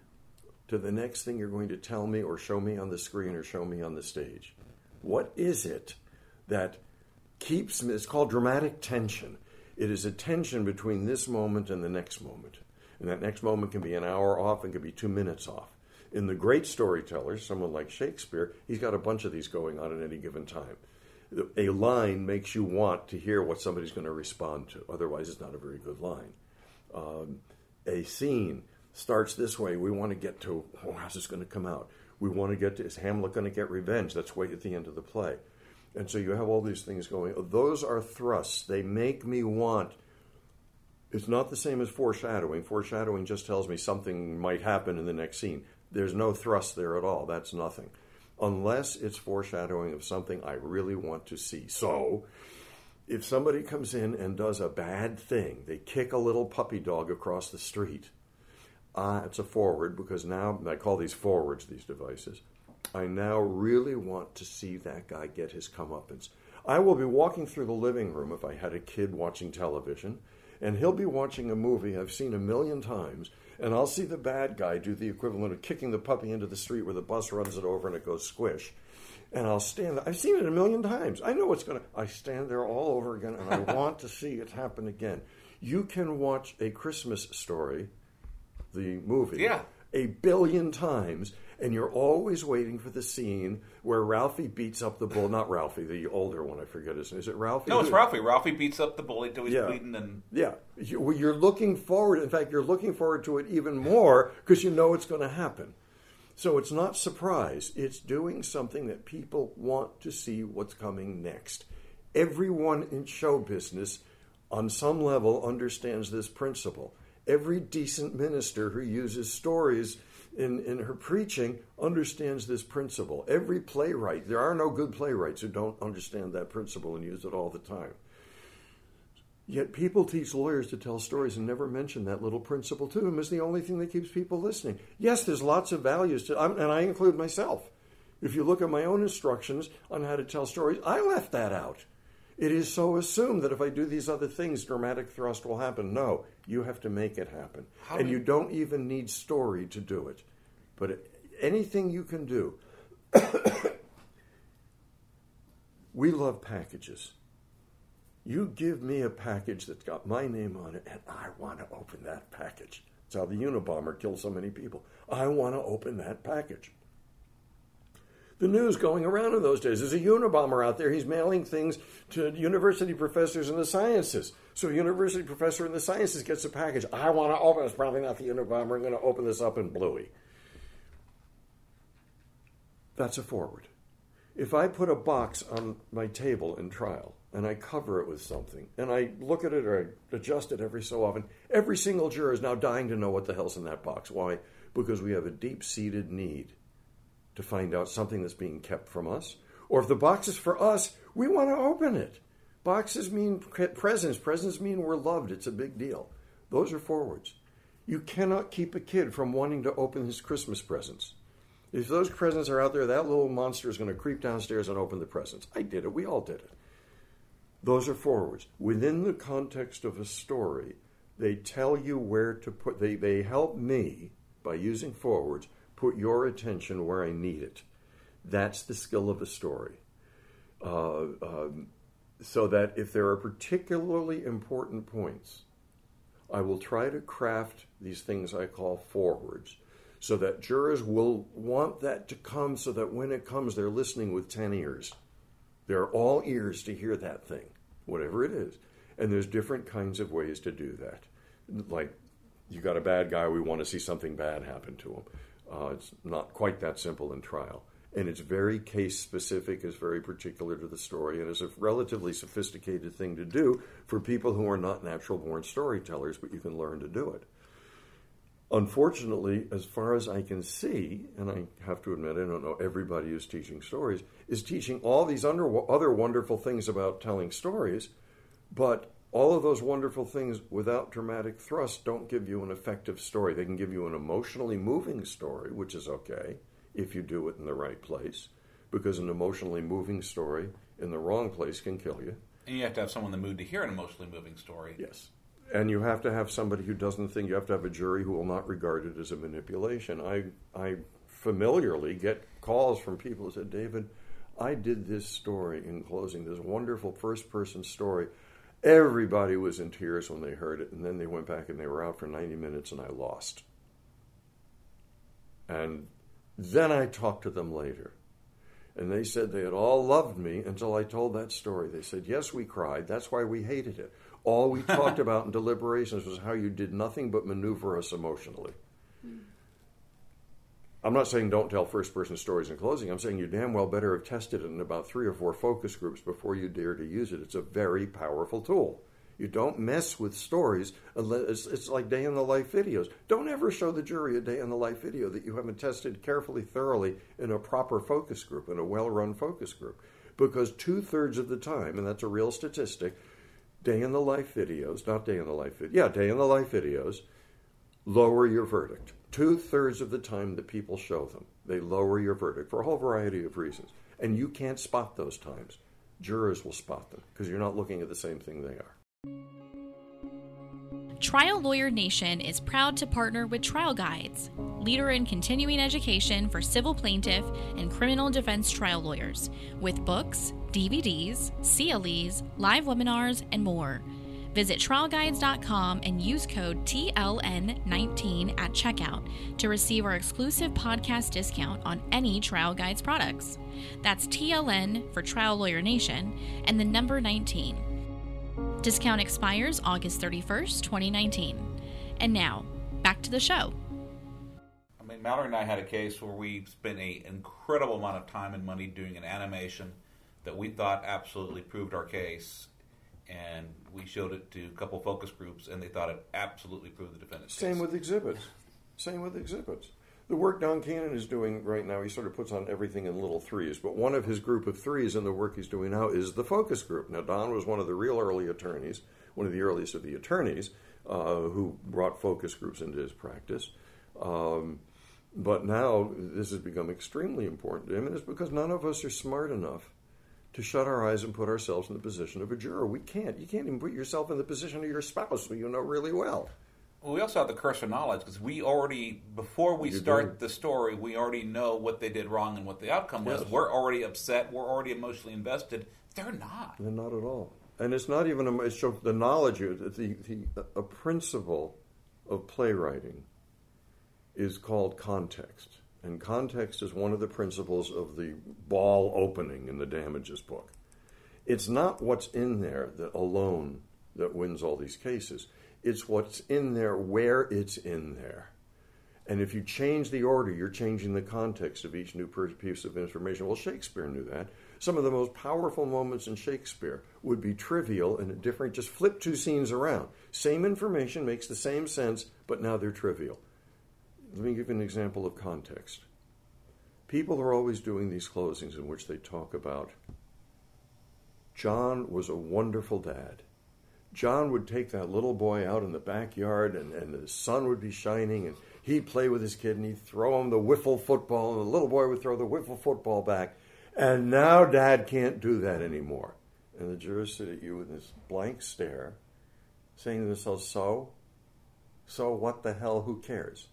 to the next thing you're going to tell me or show me on the screen or show me on the stage? What is it that keeps me? It's called dramatic tension. It is a tension between this moment and the next moment. And that next moment can be an hour off and can be two minutes off. In the great storytellers, someone like Shakespeare, he's got a bunch of these going on at any given time. A line makes you want to hear what somebody's going to respond to. Otherwise, it's not a very good line. Um, a scene starts this way. We want to get to oh, how's this going to come out? We want to get to is Hamlet going to get revenge? That's way at the end of the play. And so you have all these things going. Oh, those are thrusts. They make me want it's not the same as foreshadowing. Foreshadowing just tells me something might happen in the next scene. There's no thrust there at all. That's nothing. Unless it's foreshadowing of something I really want to see. So, if somebody comes in and does a bad thing, they kick a little puppy dog across the street, uh, it's a forward because now I call these forwards, these devices. I now really want to see that guy get his comeuppance. I will be walking through the living room if I had a kid watching television and he'll be watching a movie I've seen a million times, and I'll see the bad guy do the equivalent of kicking the puppy into the street where the bus runs it over and it goes squish. And I'll stand there. I've seen it a million times. I know what's going to. I stand there all over again, and I (laughs) want to see it happen again. You can watch a Christmas story, the movie, yeah. a billion times, and you're always waiting for the scene where Ralphie beats up the bull. Not Ralphie, the older one. I forget his name. Is it Ralphie? No, it's Ralphie. Ralphie beats up the bully until he's Yeah. bleeding, and Yeah, You- you're looking forward. In fact, you're looking forward to it even more because you know it's going to happen. So it's not surprise. It's doing something that people want to see what's coming next. Everyone in show business, on some level, understands this principle. Every decent minister who uses stories in, in her preaching understands this principle. Every playwright, there are no good playwrights who don't understand that principle and use it all the time. Yet people teach lawyers to tell stories and never mention that little principle to them is the only thing that keeps people listening. Yes, there's lots of values to, and I include myself. If you look at my own instructions on how to tell stories, I left that out. It is so assumed that if I do these other things, dramatic thrust will happen. No, you have to make it happen. How and do you you- don't even need story to do it. But anything you can do. (coughs) we love packages. You give me a package that's got my name on it, and I want to open that package. That's how the Unabomber killed so many people. I want to open that package. The news going around in those days. There's a Unabomber out there. He's mailing things to university professors in the sciences. So, a university professor in the sciences gets a package. I want to open it. It's probably not the Unabomber. I'm going to open this up in Bluey. That's a forward. If I put a box on my table in trial and I cover it with something and I look at it or I adjust it every so often, every single juror is now dying to know what the hell's in that box. Why? Because we have a deep seated need to find out something that's being kept from us. Or if the box is for us, we want to open it. Boxes mean presents. Presents mean we're loved. It's a big deal. Those are forwards. You cannot keep a kid from wanting to open his Christmas presents. If those presents are out there, that little monster is going to creep downstairs and open the presents. I did it. We all did it. Those are forwards. Within the context of a story, they tell you where to put, they, they help me by using forwards put your attention where I need it. That's the skill of a story. Uh, um, so that if there are particularly important points, I will try to craft these things I call forwards so that jurors will want that to come so that when it comes, they're listening with 10 ears. They're all ears to hear that thing, whatever it is. And there's different kinds of ways to do that. Like, you got a bad guy, we want to see something bad happen to him. Uh, it's not quite that simple in trial. And it's very case specific, is very particular to the story, and is a relatively sophisticated thing to do for people who are not natural born storytellers, but you can learn to do it. Unfortunately, as far as I can see, and I have to admit, I don't know everybody who's teaching stories, is teaching all these under, other wonderful things about telling stories, but all of those wonderful things without dramatic thrust don't give you an effective story. They can give you an emotionally moving story, which is okay if you do it in the right place, because an emotionally moving story in the wrong place can kill you. And you have to have someone in the mood to hear an emotionally moving story. Yes and you have to have somebody who doesn't think you have to have a jury who will not regard it as a manipulation. I I familiarly get calls from people who said, David, I did this story in closing, this wonderful first person story. Everybody was in tears when they heard it, and then they went back and they were out for 90 minutes, and I lost. And then I talked to them later. And they said they had all loved me until I told that story. They said, Yes, we cried. That's why we hated it. All we talked (laughs) about in deliberations was how you did nothing but maneuver us emotionally. Hmm. I'm not saying don't tell first person stories in closing. I'm saying you damn well better have tested it in about three or four focus groups before you dare to use it. It's a very powerful tool. You don't mess with stories unless it's, like day in the life videos. Don't ever show the jury a day in the life video that you haven't tested carefully, thoroughly in a proper focus group, in a well run focus group. Because two thirds of the time, and that's a real statistic, day in the life videos, not day in the life, videos, yeah, day in the life videos, lower your verdict. Two thirds of the time that people show them, they lower your verdict for a whole variety of reasons. And you can't spot those times. Jurors will spot them because you're not looking at the same thing they are. Trial Lawyer Nation is proud to partner with Trial Guides, leader in continuing education for civil plaintiff and criminal defense trial lawyers, with books, DVDs, CLEs, live webinars, and more. Visit trialguides.com and use code TLN19 at checkout to receive our exclusive podcast discount on any Trial Guides products. That's TLN for Trial Lawyer Nation and the number 19. Discount expires August 31st, 2019. And now, back to the show. I mean, Mallory and I had a case where we spent an incredible amount of time and money doing an animation that we thought absolutely proved our case. And we showed it to a couple focus groups, and they thought it absolutely proved the defendant's Same case. with exhibits. Same with exhibits. The work Don Keenan is doing right now, he sort of puts on everything in little threes, but one of his group of threes in the work he's doing now is the focus group. Now, Don was one of the real early attorneys, one of the earliest of the attorneys uh, who brought focus groups into his practice. Um, but now this has become extremely important to him, and it's because none of us are smart enough to shut our eyes and put ourselves in the position of a juror. We can't. You can't even put yourself in the position of your spouse, who you know really well. Well, we also have the curse of knowledge because we already, before we You start the story, we already know what they did wrong and what the outcome was. Yes. We're already upset. We're already emotionally invested. They're not. No, not at all. And it's not even a, it's just the knowledge. The, the, a principle of playwriting is called context. And context is one of the principles of the ball opening in the damages book. It's not what's in there that alone that wins all these cases. It's what's in there where it's in there. And if you change the order, you're changing the context of each new piece of information. Well, Shakespeare knew that. Some of the most powerful moments in Shakespeare would be trivial and different, just flip two scenes around. Same information makes the same sense, but now they're trivial. Let me give you an example of context. People are always doing these closings in which they talk about John was a wonderful dad. John would take that little boy out in the backyard and, and the sun would be shining and he'd play with his kid and he'd throw him the wiffle football, and the little boy would throw the wiffle football back. And now dad can't do that anymore. And the jurors sit at you with this blank stare, saying to themselves, So? So what the hell? Who cares?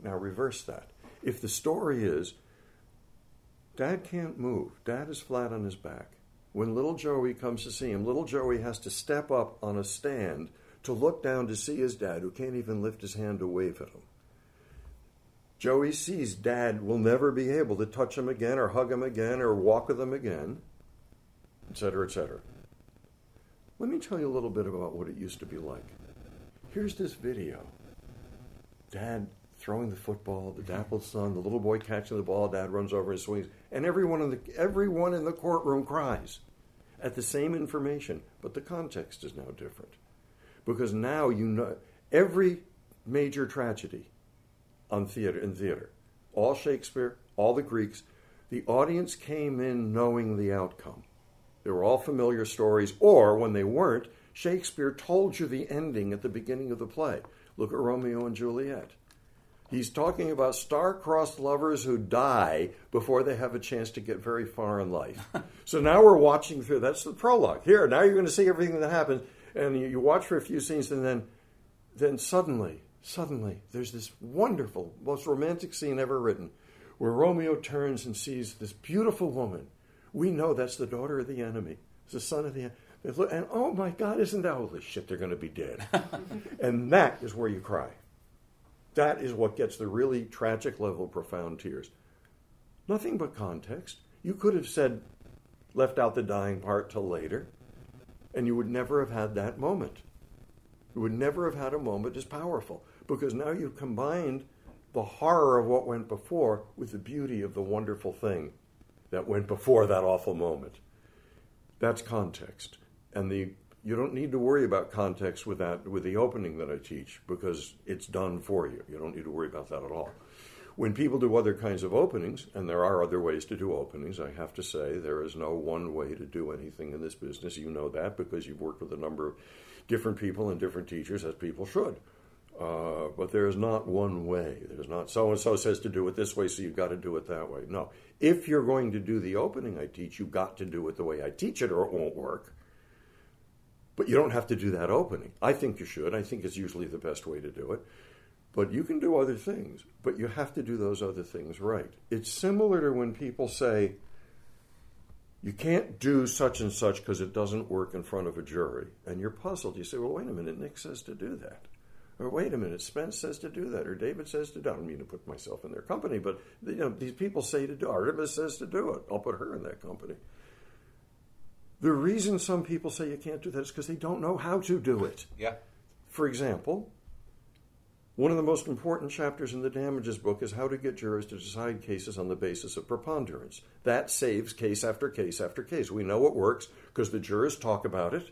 Now reverse that. If the story is, Dad can't move, Dad is flat on his back. When little Joey comes to see him, little Joey has to step up on a stand to look down to see his dad, who can't even lift his hand to wave at him. Joey sees dad will never be able to touch him again or hug him again or walk with him again, etc., etc. Let me tell you a little bit about what it used to be like. Here's this video. Dad throwing the football, the dappled son, the little boy catching the ball, dad runs over and swings, and everyone in the everyone in the courtroom cries at the same information, but the context is now different. Because now you know every major tragedy on theater in theater, all Shakespeare, all the Greeks, the audience came in knowing the outcome. They were all familiar stories, or when they weren't, Shakespeare told you the ending at the beginning of the play. Look at Romeo and Juliet. He's talking about star-crossed lovers who die before they have a chance to get very far in life. (laughs) so now we're watching through. That's the prologue. Here, now you're going to see everything that happens, and you, you watch for a few scenes, and then, then suddenly, suddenly, there's this wonderful, most romantic scene ever written, where Romeo turns and sees this beautiful woman. We know that's the daughter of the enemy. It's the son of the enemy. And oh my God, isn't that holy shit? They're going to be dead. (laughs) and that is where you cry. That is what gets the really tragic level of profound tears. Nothing but context. You could have said, left out the dying part till later, and you would never have had that moment. You would never have had a moment as powerful because now you've combined the horror of what went before with the beauty of the wonderful thing that went before that awful moment. That's context. And the you don't need to worry about context with that with the opening that I teach because it's done for you. You don't need to worry about that at all. When people do other kinds of openings, and there are other ways to do openings, I have to say there is no one way to do anything in this business. You know that because you've worked with a number of different people and different teachers, as people should. Uh, but there is not one way. There's not so and so says to do it this way, so you've got to do it that way. No. If you're going to do the opening I teach, you've got to do it the way I teach it, or it won't work. But you don't have to do that opening. I think you should. I think it's usually the best way to do it. But you can do other things, but you have to do those other things right. It's similar to when people say, you can't do such and such because it doesn't work in front of a jury. And you're puzzled. You say, well, wait a minute, Nick says to do that. Or wait a minute, Spence says to do that. Or David says to do I don't mean to put myself in their company, but you know, these people say to do Artemis says to do it. I'll put her in that company. The reason some people say you can't do that is because they don't know how to do it. Yeah. For example, one of the most important chapters in the damages book is how to get jurors to decide cases on the basis of preponderance. That saves case after case after case. We know it works because the jurors talk about it,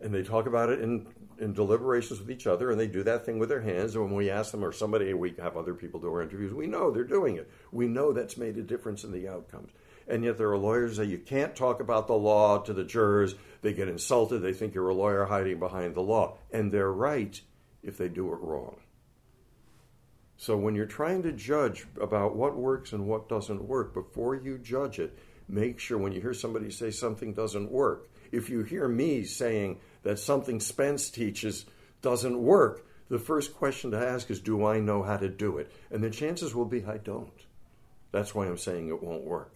and they talk about it in, in deliberations with each other, and they do that thing with their hands. And when we ask them, or somebody, we have other people do our interviews, we know they're doing it. We know that's made a difference in the outcomes. And yet there are lawyers that you can't talk about the law to the jurors. They get insulted. They think you're a lawyer hiding behind the law. And they're right if they do it wrong. So when you're trying to judge about what works and what doesn't work, before you judge it, make sure when you hear somebody say something doesn't work, if you hear me saying that something Spence teaches doesn't work, the first question to ask is, Do I know how to do it? And the chances will be I don't. That's why I'm saying it won't work.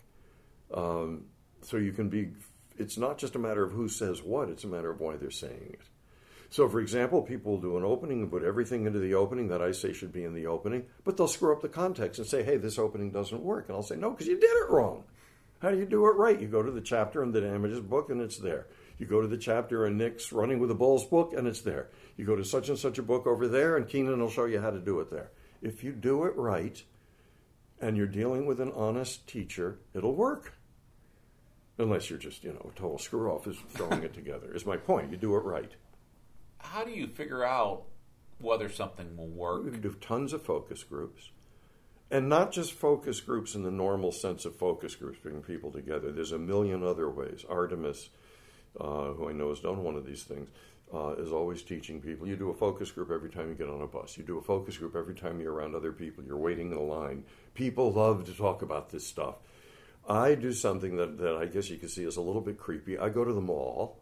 Um, so you can be, it's not just a matter of who says what, it's a matter of why they're saying it. So, for example, people do an opening and put everything into the opening that I say should be in the opening, but they'll screw up the context and say, hey, this opening doesn't work. And I'll say, no, because you did it wrong. How do you do it right? You go to the chapter in the damages book and it's there. You go to the chapter in Nick's Running with the Bulls book and it's there. You go to such and such a book over there and Keenan will show you how to do it there. If you do it right and you're dealing with an honest teacher, it'll work. Unless you're just, you know, a total screw off is throwing it together, is my point. You do it right. How do you figure out whether something will work? We do tons of focus groups. And not just focus groups in the normal sense of focus groups, bringing people together. There's a million other ways. Artemis, uh, who I know has done one of these things, uh, is always teaching people. You do a focus group every time you get on a bus. You do a focus group every time you're around other people. You're waiting in line. People love to talk about this stuff. I do something that, that I guess you could see is a little bit creepy. I go to the mall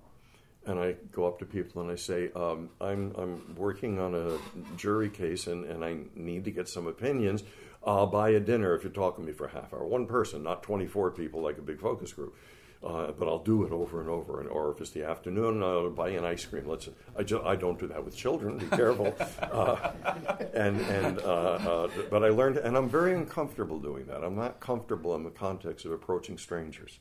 and I go up to people and I say, um, I'm, I'm working on a jury case and, and I need to get some opinions. I'll buy a dinner if you're talking to me for a half hour. One person, not 24 people like a big focus group. Uh, but I'll do it over and over. And or if it's the afternoon, I'll buy an ice cream. Let's. I, ju- I don't do that with children. Be careful. (laughs) uh, and and uh, uh, but I learned, and I'm very uncomfortable doing that. I'm not comfortable in the context of approaching strangers.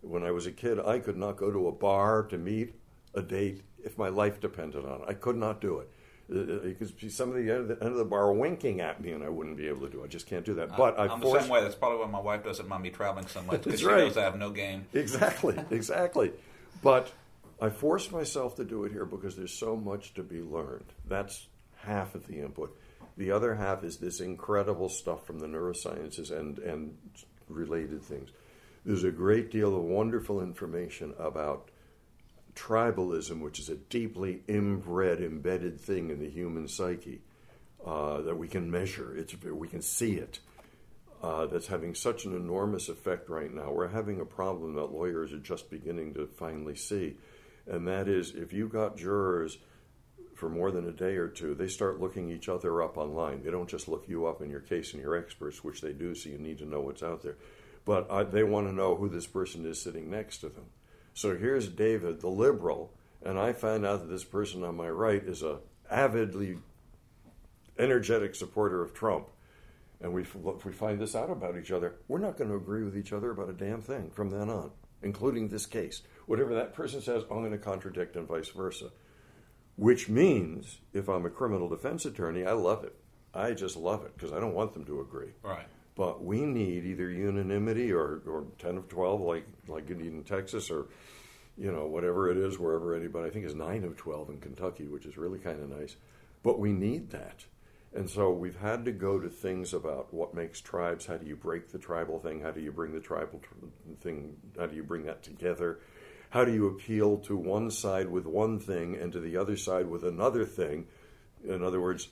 When I was a kid, I could not go to a bar to meet a date if my life depended on it. I could not do it. Uh, uh, see somebody at the end of the bar winking at me, and I wouldn't be able to do it. I just can't do that. But I I'm forced- the same way. That's probably why my wife doesn't mind me traveling so much (laughs) because she right. knows I have no game. Exactly, (laughs) exactly. But I forced myself to do it here because there's so much to be learned. That's half of the input. The other half is this incredible stuff from the neurosciences and, and related things. There's a great deal of wonderful information about tribalism, which is a deeply inbred, embedded thing in the human psyche uh, that we can measure. It's, we can see it uh, that's having such an enormous effect right now. We're having a problem that lawyers are just beginning to finally see, and that is if you got jurors for more than a day or two, they start looking each other up online. They don't just look you up in your case and your experts, which they do, so you need to know what's out there. But uh, they want to know who this person is sitting next to them. So here's David, the liberal, and I find out that this person on my right is a avidly energetic supporter of Trump and we, if we find this out about each other, we're not going to agree with each other about a damn thing from then on, including this case. Whatever that person says, I'm going to contradict and vice versa. Which means, if I'm a criminal defense attorney, I love it. I just love it because I don't want them to agree. Right. But we need either unanimity or, or 10 of 12, like, like you need in Texas, or you know, whatever it is, wherever anybody, I think is 9 of 12 in Kentucky, which is really kind of nice. But we need that. And so we've had to go to things about what makes tribes. How do you break the tribal thing? How do you bring the tribal thing? How do you bring that together? How do you appeal to one side with one thing and to the other side with another thing? In other words,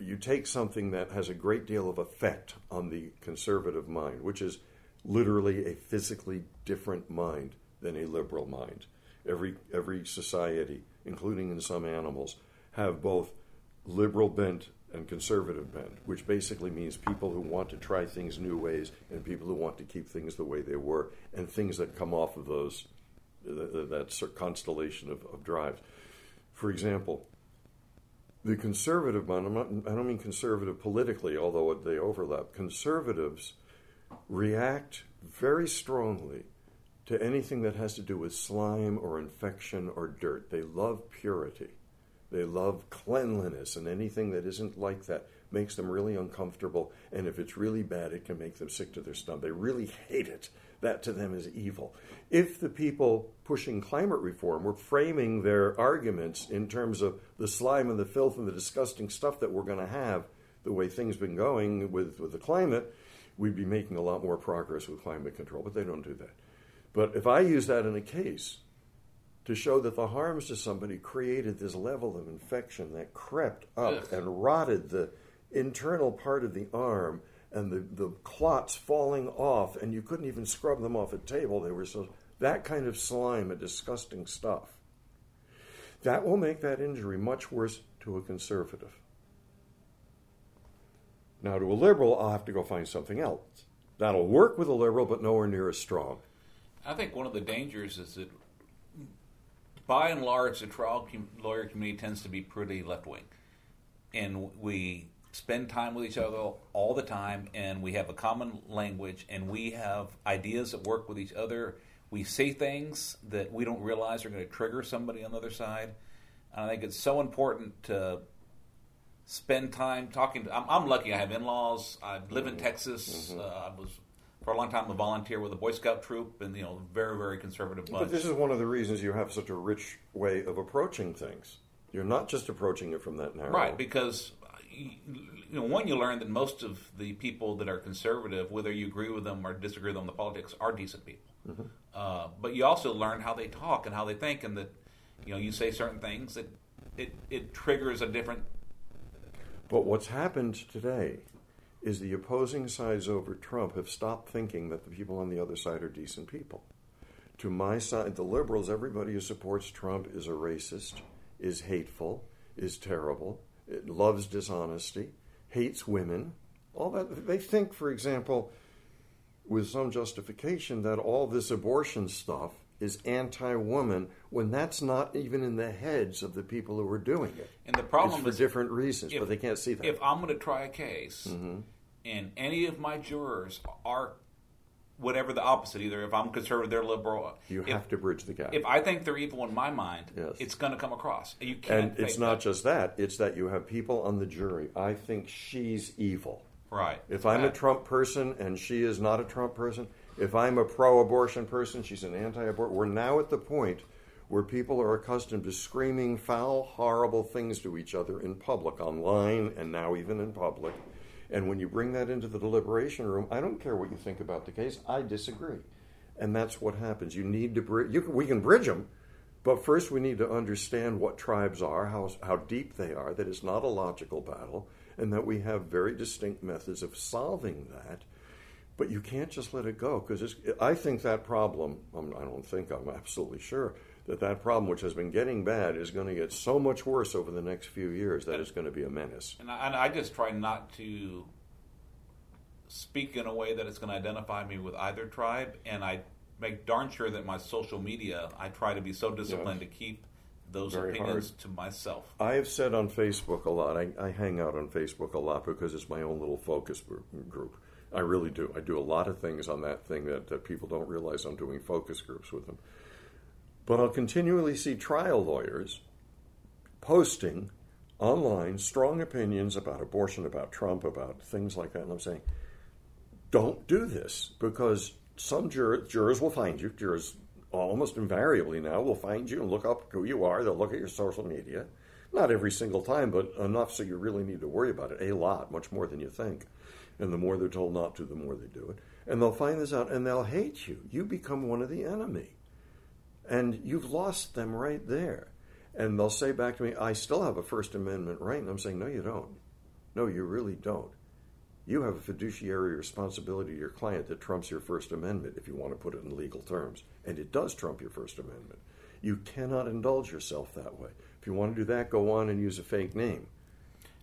you take something that has a great deal of effect on the conservative mind, which is literally a physically different mind than a liberal mind. Every every society, including in some animals, have both liberal bent and conservative bent, which basically means people who want to try things new ways and people who want to keep things the way they were, and things that come off of those th- that constellation of, of drives. For example, the conservative I'm not, I don't mean conservative politically, although they overlap. Conservatives react very strongly to anything that has to do with slime or infection or dirt. They love purity. They love cleanliness, and anything that isn't like that makes them really uncomfortable. And if it's really bad, it can make them sick to their stomach. They really hate it. That to them is evil. If the people pushing climate reform were framing their arguments in terms of the slime and the filth and the disgusting stuff that we're going to have, the way things been going with, with the climate, we'd be making a lot more progress with climate control. But they don't do that. But if I use that in a case, to show that the harms to somebody created this level of infection that crept up and rotted the internal part of the arm and the, the clots falling off and you couldn't even scrub them off a table. They were so that kind of slime and disgusting stuff. That will make that injury much worse to a conservative. Now to a liberal i'll have to go find something else. That'll work with a liberal but nowhere near as strong. I think one of the dangers is that, by and large, the trial com- lawyer community tends to be pretty left wing, and we spend time with each other all the time, and we have a common language, and we have ideas that work with each other. We say things that we don't realize are going to trigger somebody on the other side. And I think it's so important to spend time talking. To, I'm, I'm lucky; I have in-laws. I live in Texas. Uh, I was for a long time a volunteer with a Boy Scout troop, and you know, very very conservative bunch. But this is one of the reasons you have such a rich way of approaching things. You're not just approaching it from that narrow. Right, because you know, one, you learn that most of the people that are conservative, whether you agree with them or disagree with them on the politics, are decent people. Uh, but you also learn how they talk and how they think, and that You know, you say certain things that it it triggers a different. But what's happened today is the opposing sides over Trump have stopped thinking that the people on the other side are decent people. To my side, the liberals, everybody who supports Trump is a racist, is hateful, is terrible, it loves dishonesty, hates women. All that they think, for example, with some justification that all this abortion stuff is anti-woman when that's not even in the heads of the people who are doing it. And the problem it's for is different reasons, if- but they can't see that. If I'm going to try a case, Mm-hmm. and any of my jurors are whatever the opposite, either if I'm conservative, they're liberal. you if, have to bridge the gap. If I think they're evil in my mind, Yes. it's going to come across. You can't. and it's not that. just that; it's that you have people on the jury. I think she's evil. right. If I'm a Trump person and she is not a Trump person, if I'm a pro-abortion person, she's an anti-abortion. We're now at the point where people are accustomed to screaming foul, horrible things to each other in public, online, and now even in public. And when you bring that into the deliberation room, I don't care what you think about the case. I disagree, and that's what happens. You need to. You can, we can bridge them, but first we need to understand what tribes are, how how deep they are. That it's not a logical battle, and that we have very distinct methods of solving that. But you can't just let it go because I think that problem. I'm, I don't think I'm absolutely sure that that problem, which has been getting bad, is going to get so much worse over the next few years that it's going to be a menace. And I, and I just try not to speak in a way that it's going to identify me with either tribe, and I make darn sure that my social media, I try to be so disciplined to keep those Very opinions hard. to myself. I have said on Facebook a lot. I, I hang out on Facebook a lot because it's my own little focus group. I really do. I do a lot of things on that thing that, that people don't realize I'm doing focus groups with them. But I'll continually see trial lawyers posting online strong opinions about abortion, about Trump, about things like that. And I'm saying, don't do this because some jur- jurors will find you. Jurors almost invariably now will find you and look up who you are. They'll look at your social media. Not every single time, but enough so you really need to worry about it. A lot, much more than you think. And the more they're told not to, the more they do it. And they'll find this out and they'll hate you. You become one of the enemy. And you've lost them right there. And they'll say back to me, I still have a First Amendment right. And I'm saying, no, you don't. No, you really don't. You have a fiduciary responsibility to your client that trumps your First Amendment, if you want to put it in legal terms. And it does trump your First Amendment. You cannot indulge yourself that way. If you want to do that, go on and use a fake name.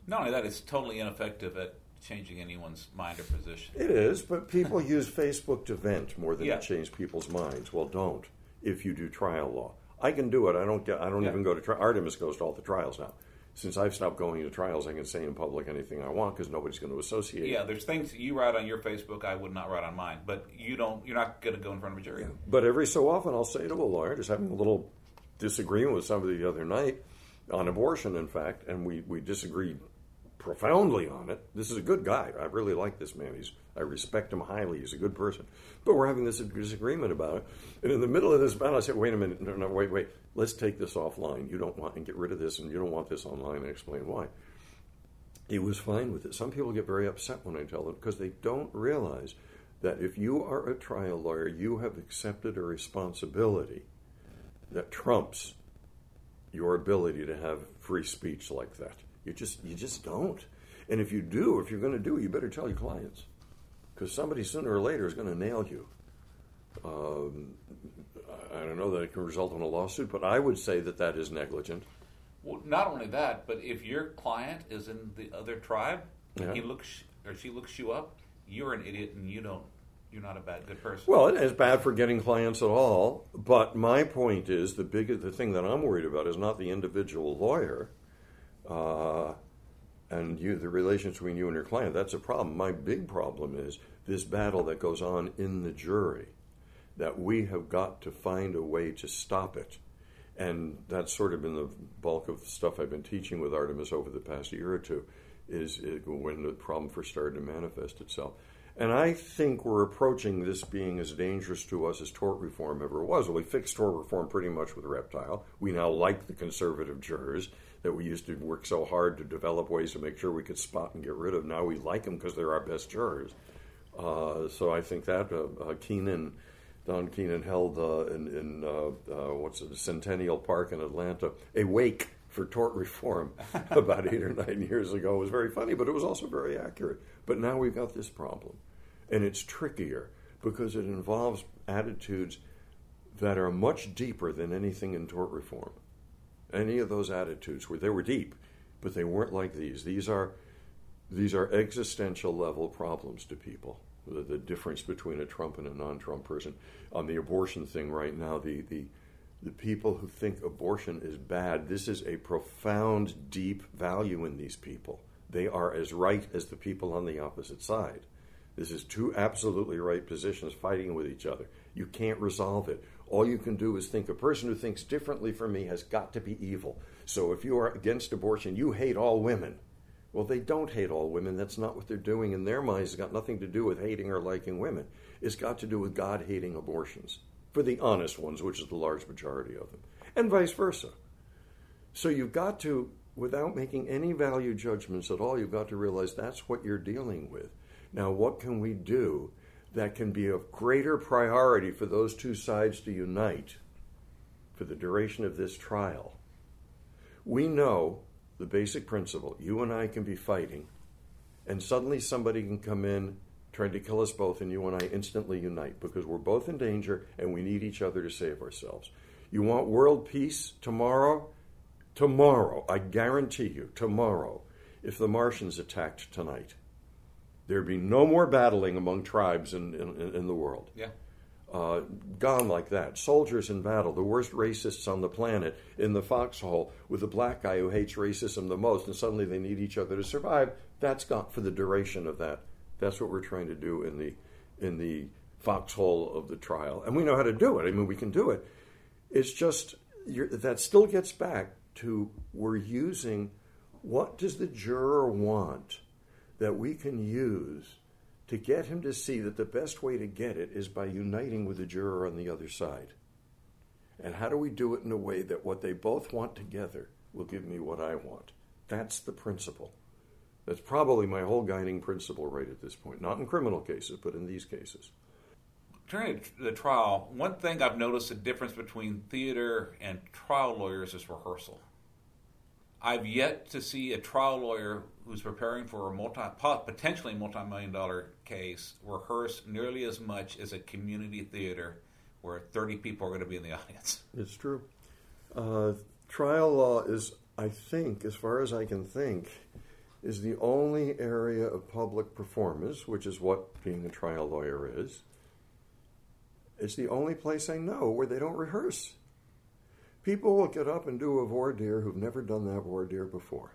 Not only that, it's totally ineffective at changing anyone's mind or position. It is, but people (laughs) use Facebook to vent more than Yeah. to change people's minds. Well, don't if you do trial law. I can do it. I don't get. I don't Yeah. even go to trial. Artemis goes to all the trials now. Since I've stopped going to trials, I can say in public anything I want because nobody's going to associate. Yeah, there's things you write on your Facebook I would not write on mine, but you don't. You're not going to go in front of a jury. But every so often, I'll say to a lawyer, just having a little disagreement with somebody the other night on abortion, in fact, and we, we disagreed profoundly on it. This is a good guy. I really like this man. He's I respect him highly. He's a good person. But we're having this disagreement about it. And in the middle of this battle, I said, wait a minute. No, no, wait, wait. Let's take this offline. You don't want and get rid of this, and you don't want this online, and explain why. He was fine with it. Some people get very upset when I tell them because they don't realize that if you are a trial lawyer, you have accepted a responsibility that trumps your ability to have free speech like that. You just you just don't. And if you do, if you're going to do it, you better tell your clients because somebody sooner or later is going to nail you. Um, I don't know that it can result in a lawsuit, but I would say that that is negligent. Well, not only that, but if your client is in the other tribe, Yeah. and he looks or she looks you up, you're an idiot, and you don't. You're not a bad good person. Well, it is bad for getting clients at all. But my point is the big the thing that I'm worried about is not the individual lawyer, uh, and you the relations between you and your client. That's a problem. My big problem is this battle that goes on in the jury. That we have got to find a way to stop it. And that's sort of been the bulk of the stuff I've been teaching with Artemis over the past year or two, is, is when the problem first started to manifest itself. And I think we're approaching this being as dangerous to us as tort reform ever was. Well, we fixed tort reform pretty much with Reptile. We now like the conservative jurors that we used to work so hard to develop ways to make sure we could spot and get rid of. Now we like them because they're our best jurors. Uh, so I think that uh, uh, Keenan Don Keenan held uh, in, in uh, uh, what's it, Centennial Park in Atlanta, a wake for tort reform (laughs) about eight or nine years ago. It was very funny, but it was also very accurate. But now we've got this problem, and it's trickier because it involves attitudes that are much deeper than anything in tort reform. Any of those attitudes where they were deep, but they weren't like these. These are these are existential level problems to people. The, the difference between a Trump and a non-Trump person on the abortion thing right now. The the the people who think abortion is bad. This is a profound, deep value in these people. They are as right as the people on the opposite side. This is two absolutely right positions fighting with each other. You can't resolve it. All you can do is think a person who thinks differently from me has got to be evil. So if you are against abortion, you hate all women. Well, they don't hate all women. That's not what they're doing in their minds. It's got nothing to do with hating or liking women. It's got to do with God hating abortions for the honest ones, which is the large majority of them, and vice versa. So you've got to, without making any value judgments at all, you've got to realize that's what you're dealing with. Now, what can we do that can be of greater priority for those two sides to unite for the duration of this trial? We know the basic principle you and I can be fighting, and suddenly somebody can come in trying to kill us both, and you and I instantly unite because we're both in danger and we need each other to save ourselves. You want world peace tomorrow? Tomorrow, I guarantee you, tomorrow, if the Martians attacked tonight, there'd be no more battling among tribes in, in, in the world. Yeah. Uh, gone like that. Soldiers in battle, the worst racists on the planet, in the foxhole with the black guy who hates racism the most, and suddenly they need each other to survive. That's gone for the duration of that. That's what we're trying to do in the in the foxhole of the trial, and we know how to do it. I mean, we can do it. It's just that still gets back to we're using what does the juror want that we can use to get him to see that the best way to get it is by uniting with the juror on the other side. And how do we do it in a way that what they both want together will give me what I want? That's the principle. That's probably my whole guiding principle right at this point. Not in criminal cases, but in these cases. During the trial, one thing I've noticed a difference between theater and trial lawyers is rehearsal. I've yet to see a trial lawyer who's preparing for a multi, potentially multi-million dollar case rehearse nearly as much as a community theater where 30 people are going to be in the (laughs) audience. It's true. Uh, trial law is, I think, as far as I can think, is the only area of public performance, which is what being a trial lawyer is. It's the only place I know where they don't rehearse. People will get up and do a voir dire who've never done that voir dire before.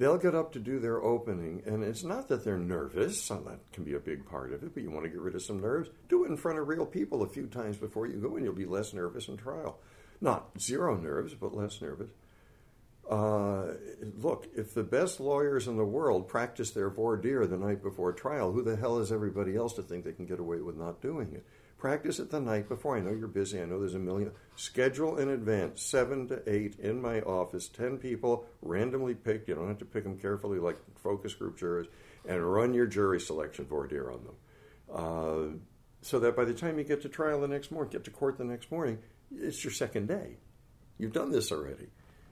They'll get up to do their opening, and it's not that they're nervous, that can be a big part of it, but you want to get rid of some nerves. Do it in front of real people a few times before you go, and you'll be less nervous in trial. Not zero nerves, but less nervous. Uh, look, if the best lawyers in the world practice their voir dire the night before trial, who the hell is everybody else to think they can get away with not doing it? Practice it the night before. I know you're busy. I know there's a million. Schedule in advance, seven to eight in my office, 10 people randomly picked. You don't have to pick them carefully like focus group jurors, and run your jury selection voir on them. Uh, so that by the time you get to trial the next morning, get to court the next morning, it's your second day. You've done this already.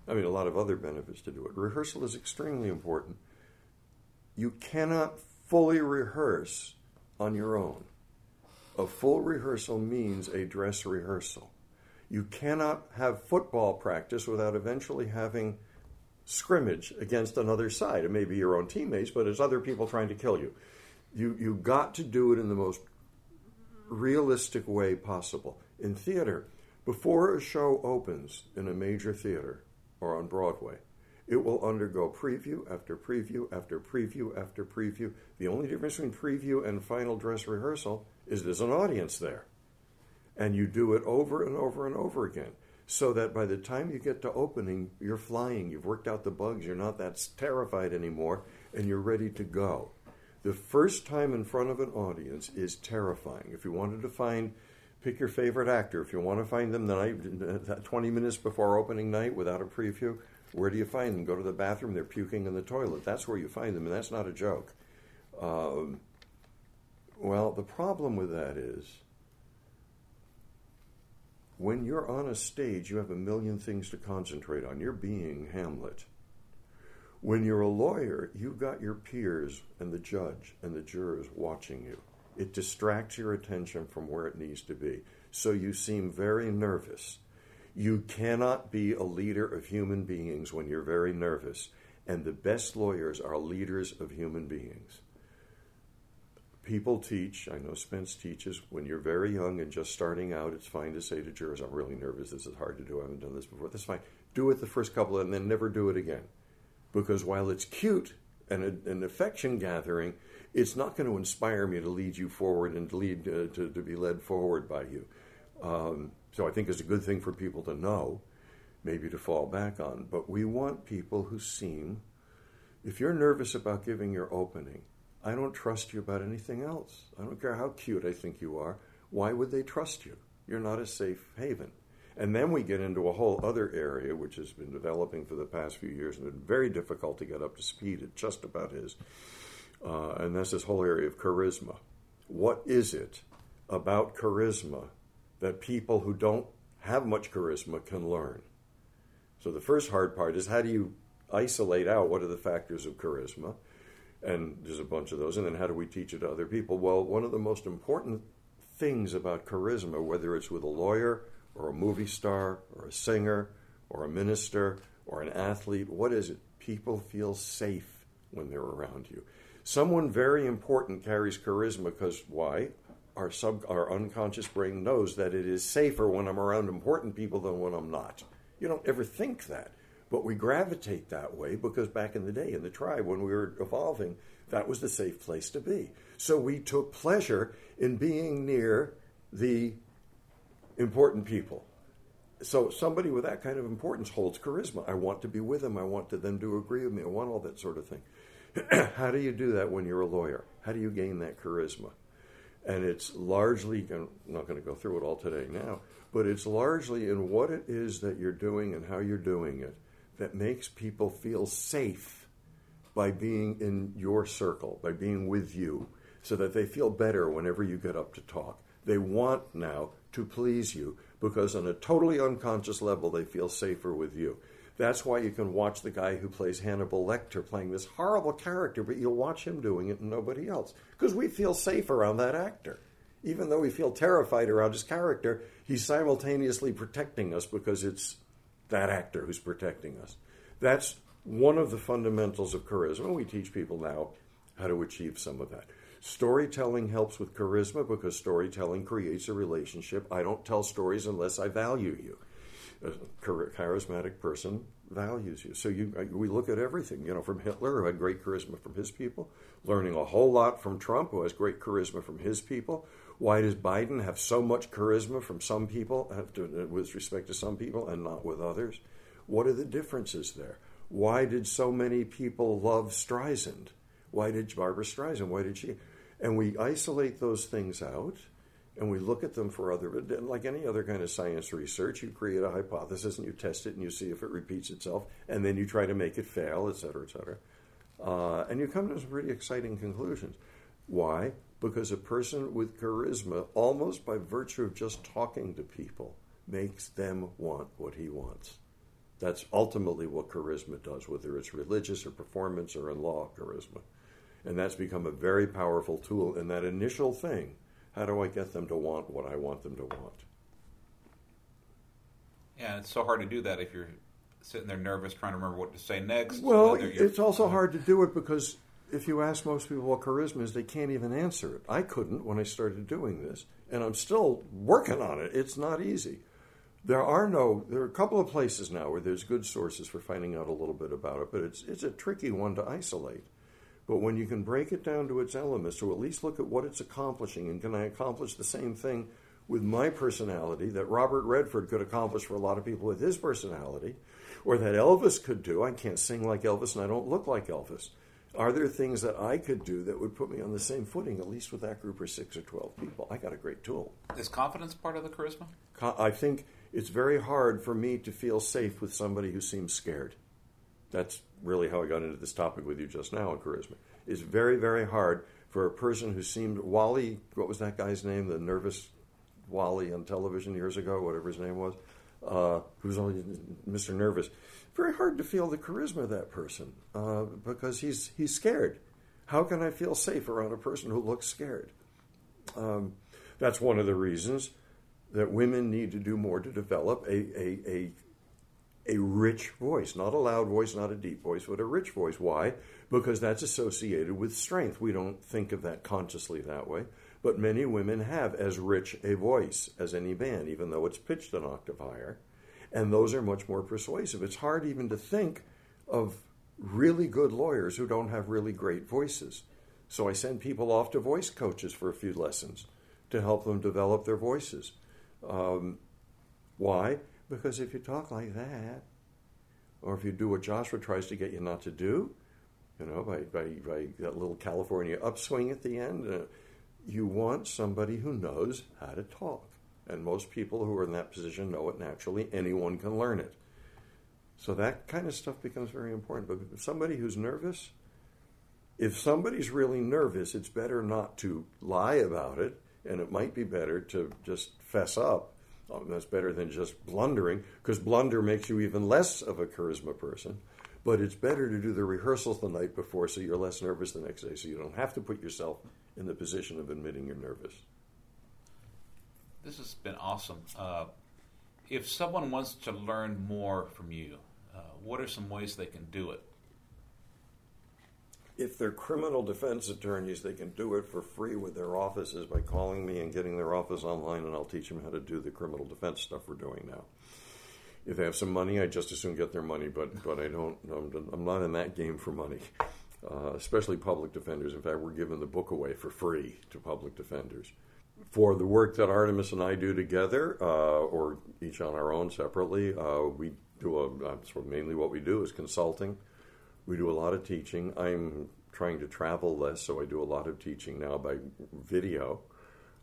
I mean, a lot of other benefits to do it. Rehearsal is extremely important. You cannot fully rehearse on your own. A full rehearsal means a dress rehearsal. You cannot have football practice without eventually having scrimmage against another side. It may be your own teammates, but it's other people trying to kill you. You you got to do it in the most realistic way possible. In theater, before a show opens in a major theater or on Broadway, it will undergo preview after preview after preview after preview. The only difference between preview and final dress rehearsal is there's an audience there. And you do it over and over and over again. So that by the time you get to opening, you're flying. You've worked out the bugs. You're not that terrified anymore, and you're ready to go. The first time in front of an audience is terrifying. If you wanted to find, pick your favorite actor. If you want to find them the night, 20 minutes before opening night without a preview, where do you find them? Go to the bathroom. They're puking in the toilet. That's where you find them, and that's not a joke. Um, well, the problem with that is when you're on a stage, you have a million things to concentrate on. You're being Hamlet. When you're a lawyer, you've got your peers and the judge and the jurors watching you. It distracts your attention from where it needs to be. So you seem very nervous. You cannot be a leader of human beings when you're very nervous. And the best lawyers are leaders of human beings. People teach, I know Spence teaches, when you're very young and just starting out, it's fine to say to jurors, I'm really nervous, this is hard to do, I haven't done this before. That's fine. Do it the first couple and then never do it again. Because while it's cute and a, an affection gathering, it's not going to inspire me to lead you forward and to lead uh, to, to be led forward by you. Um, so I think it's a good thing for people to know, maybe to fall back on. But we want people who seem, if you're nervous about giving your opening, I don't trust you about anything else. I don't care how cute I think you are. Why would they trust you? You're not a safe haven. And then we get into a whole other area which has been developing for the past few years and been very difficult to get up to speed. It just about is. Uh, and that's this whole area of charisma. What is it about charisma that people who don't have much charisma can learn? So the first hard part is how do you isolate out what are the factors of charisma? And there's a bunch of those. And then how do we teach it to other people? Well, one of the most important things about charisma, whether it's with a lawyer or a movie star or a singer or a minister or an athlete, what is it? People feel safe when they're around you. Someone very important carries charisma because why? Our sub our unconscious brain knows that it is safer when I'm around important people than when I'm not. You don't ever think that. But we gravitate that way because back in the day in the tribe when we were evolving, that was the safe place to be. So we took pleasure in being near the important people. So somebody with that kind of importance holds charisma. I want to be with them. I want them to agree with me. I want all that sort of thing. (clears throat) How do you do that when you're a lawyer? How do you gain that charisma? And it's largely, I'm not going to go through it all today now, but it's largely in what it is that you're doing and how you're doing it that makes people feel safe by being in your circle, by being with you, so that they feel better whenever you get up to talk. They want now to please you because, on a totally unconscious level, they feel safer with you. That's why you can watch the guy who plays Hannibal Lecter playing this horrible character, but you'll watch him doing it and nobody else. Because we feel safe around that actor. Even though we feel terrified around his character, he's simultaneously protecting us because it's that actor who's protecting us. That's one of the fundamentals of charisma. We teach people now how to achieve some of that. Storytelling helps with charisma because storytelling creates a relationship. I don't tell stories unless I value you a charismatic person values you. So you, we look at everything, you know, from Hitler, who had great charisma from his people, learning a whole lot from Trump, who has great charisma from his people. Why does Biden have so much charisma from some people, to, with respect to some people, and not with others? What are the differences there? Why did so many people love Streisand? Why did Barbra Streisand? Why did she? And we isolate those things out and we look at them for other, like any other kind of science research, you create a hypothesis and you test it and you see if it repeats itself, and then you try to make it fail, et cetera, et cetera. Uh, and you come to some pretty exciting conclusions. Why? Because a person with charisma, almost by virtue of just talking to people, makes them want what he wants. That's ultimately what charisma does, whether it's religious or performance or in law charisma. And that's become a very powerful tool. And that initial thing, how do I get them to want what I want them to want? Yeah, it's so hard to do that if you're sitting there nervous trying to remember what to say next. Well, it's also hard to do it because if you ask most people what charisma is, they can't even answer it. I couldn't when I started doing this, and I'm still working on it. It's not easy. There are no. There are a couple of places now where there's good sources for finding out a little bit about it, but it's it's a tricky one to isolate. But when you can break it down to its elements, or at least look at what it's accomplishing, and can I accomplish the same thing with my personality that Robert Redford could accomplish for a lot of people with his personality, or that Elvis could do? I can't sing like Elvis and I don't look like Elvis. Are there things that I could do that would put me on the same footing, at least with that group of six or 12 people? I got a great tool. Is confidence part of the charisma? I think it's very hard for me to feel safe with somebody who seems scared. That's really how I got into this topic with you just now on charisma. It's very, very hard for a person who seemed Wally. What was that guy's name? The nervous Wally on television years ago, whatever his name was, uh, who's only Mr. Nervous. Very hard to feel the charisma of that person uh, because he's he's scared. How can I feel safe around a person who looks scared? Um, that's one of the reasons that women need to do more to develop a, a, a, a rich voice, not a loud voice, not a deep voice, but a rich voice. Why? Because that's associated with strength. We don't think of that consciously that way, but many women have as rich a voice as any man, even though it's pitched an octave higher. And those are much more persuasive. It's hard even to think of really good lawyers who don't have really great voices. So I send people off to voice coaches for a few lessons to help them develop their voices. Um, why? Because if you talk like that, or if you do what Joshua tries to get you not to do, you know, by, by, by that little California upswing at the end, uh, you want somebody who knows how to talk. And most people who are in that position know it naturally. Anyone can learn it. So that kind of stuff becomes very important. But somebody who's nervous, if somebody's really nervous, it's better not to lie about it, and it might be better to just fess up. Um, that's better than just blundering, because blunder makes you even less of a charisma person. But it's better to do the rehearsals the night before so you're less nervous the next day, so you don't have to put yourself in the position of admitting you're nervous. This has been awesome. Uh, if someone wants to learn more from you, uh, what are some ways they can do it? if they're criminal defense attorneys, they can do it for free with their offices by calling me and getting their office online, and I'll teach them how to do the criminal defense stuff we're doing now. If they have some money, I just as soon get their money, but but I don't. I'm, I'm not in that game for money, uh, especially public defenders. In fact, we're giving the book away for free to public defenders. For the work that Artemis and I do together, uh, or each on our own separately, uh, we do a. Mainly what we do is consulting we do a lot of teaching. I'm trying to travel less, so I do a lot of teaching now by video,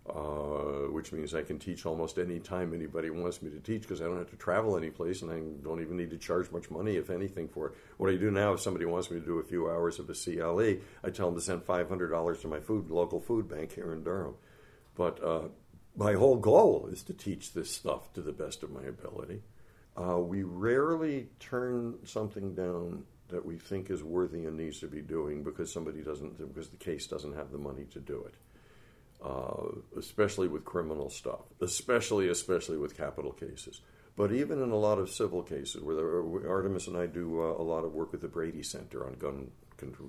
uh, which means I can teach almost any time anybody wants me to teach because I don't have to travel anyplace and I don't even need to charge much money, if anything, for it. What I do now, if somebody wants me to do a few hours of a CLE, I tell them to send $500 to my food local food bank here in Durham. But uh, my whole goal is to teach this stuff to the best of my ability. Uh, we rarely turn something down that we think is worthy and needs to be doing because somebody doesn't, because the case doesn't have the money to do it. Uh, especially with criminal stuff, especially especially with capital cases. But even in a lot of civil cases, where are, Artemis and I do uh, a lot of work with the Brady Center on gun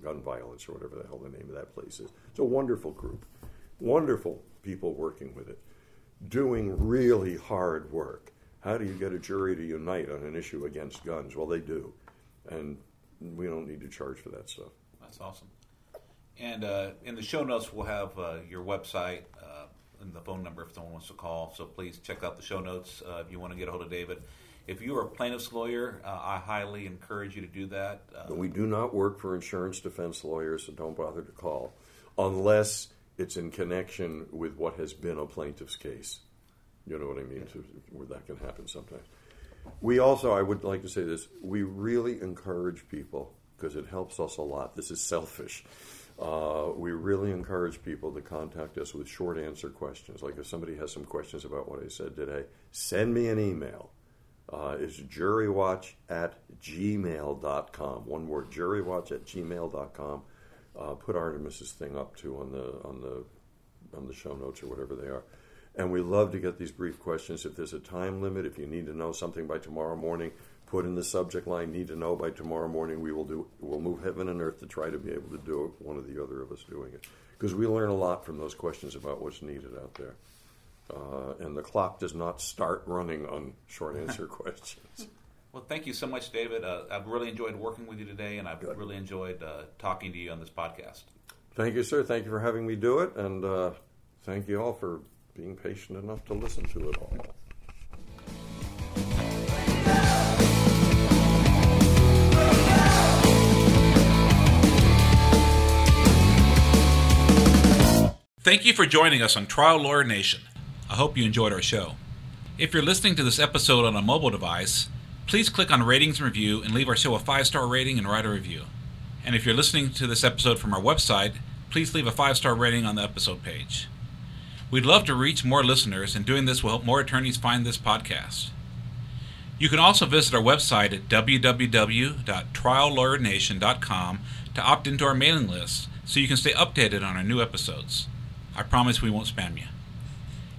gun violence or whatever the hell the name of that place is. It's a wonderful group, wonderful people working with it, doing really hard work. How do you get a jury to unite on an issue against guns? Well, they do, and we don't need to charge for that stuff. That's awesome. And uh, in the show notes, we'll have uh, your website uh, and the phone number if someone wants to call. So please check out the show notes uh, if you want to get a hold of David. If you are a plaintiff's lawyer, uh, I highly encourage you to do that. Uh, we do not work for insurance defense lawyers, so don't bother to call unless it's in connection with what has been a plaintiff's case. You know what I mean? So, where that can happen sometimes. We also, I would like to say this, we really encourage people because it helps us a lot. This is selfish. Uh, we really encourage people to contact us with short answer questions. Like if somebody has some questions about what I said today, send me an email. Uh, it's jurywatch at gmail.com. One word, jurywatch at gmail.com. Uh, put Artemis's thing up too on the on the on the show notes or whatever they are. And we love to get these brief questions. If there's a time limit, if you need to know something by tomorrow morning, put in the subject line "Need to know by tomorrow morning." We will do. We'll move heaven and earth to try to be able to do it. One or the other of us doing it, because we learn a lot from those questions about what's needed out there. Uh, and the clock does not start running on short (laughs) answer questions. Well, thank you so much, David. Uh, I've really enjoyed working with you today, and I've Good. really enjoyed uh, talking to you on this podcast. Thank you, sir. Thank you for having me do it, and uh, thank you all for being patient enough to listen to it all. Thank you for joining us on Trial Lawyer Nation. I hope you enjoyed our show. If you're listening to this episode on a mobile device, please click on ratings and review and leave our show a five star rating and write a review. And if you're listening to this episode from our website, please leave a five star rating on the episode page. We'd love to reach more listeners, and doing this will help more attorneys find this podcast. You can also visit our website at www.triallawyernation.com to opt into our mailing list so you can stay updated on our new episodes. I promise we won't spam you.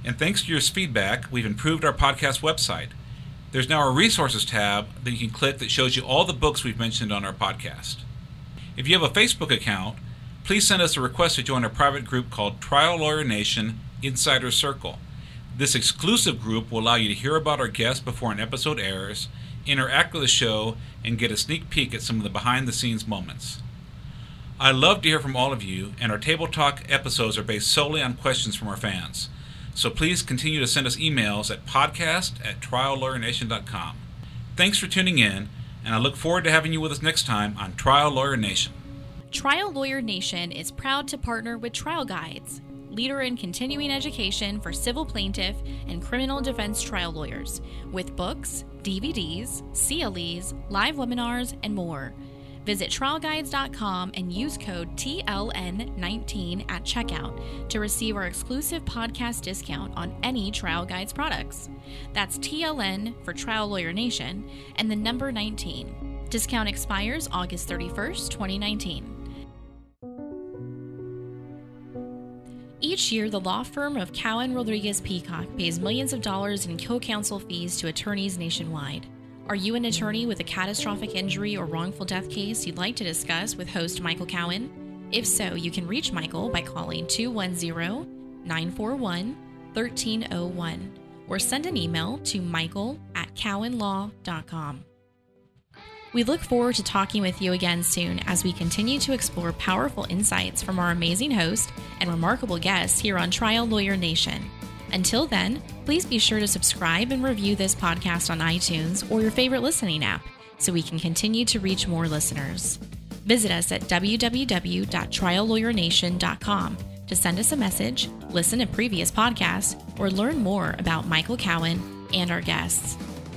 And thanks to your feedback, we've improved our podcast website. There's now a resources tab that you can click that shows you all the books we've mentioned on our podcast. If you have a Facebook account, please send us a request to join a private group called Trial Lawyer Nation Insider Circle. This exclusive group will allow you to hear about our guests before an episode airs, interact with the show, and get a sneak peek at some of the behind the scenes moments. I love to hear from all of you, and our Table Talk episodes are based solely on questions from our fans. So please continue to send us emails at podcast at triallawyernation.com. Thanks for tuning in, and I look forward to having you with us next time on Trial Lawyer Nation. Trial Lawyer Nation is proud to partner with Trial Guides, leader in continuing education for civil plaintiff and criminal defense trial lawyers, with books, DVDs, CLEs, live webinars, and more. Visit trialguides.com and use code TLN19 at checkout to receive our exclusive podcast discount on any Trial Guides products. That's TLN for Trial Lawyer Nation and the number 19. Discount expires August 31st, 2019. Each year, the law firm of Cowen Rodriguez Peacock pays millions of dollars in co counsel fees to attorneys nationwide. Are you an attorney with a catastrophic injury or wrongful death case you'd like to discuss with host Michael Cowen? If so, you can reach Michael by calling 210 941 1301 or send an email to michael at cowenlaw.com. We look forward to talking with you again soon as we continue to explore powerful insights from our amazing host and remarkable guests here on Trial Lawyer Nation. Until then, please be sure to subscribe and review this podcast on iTunes or your favorite listening app so we can continue to reach more listeners. Visit us at www.triallawyernation.com to send us a message, listen to previous podcasts, or learn more about Michael Cowen and our guests.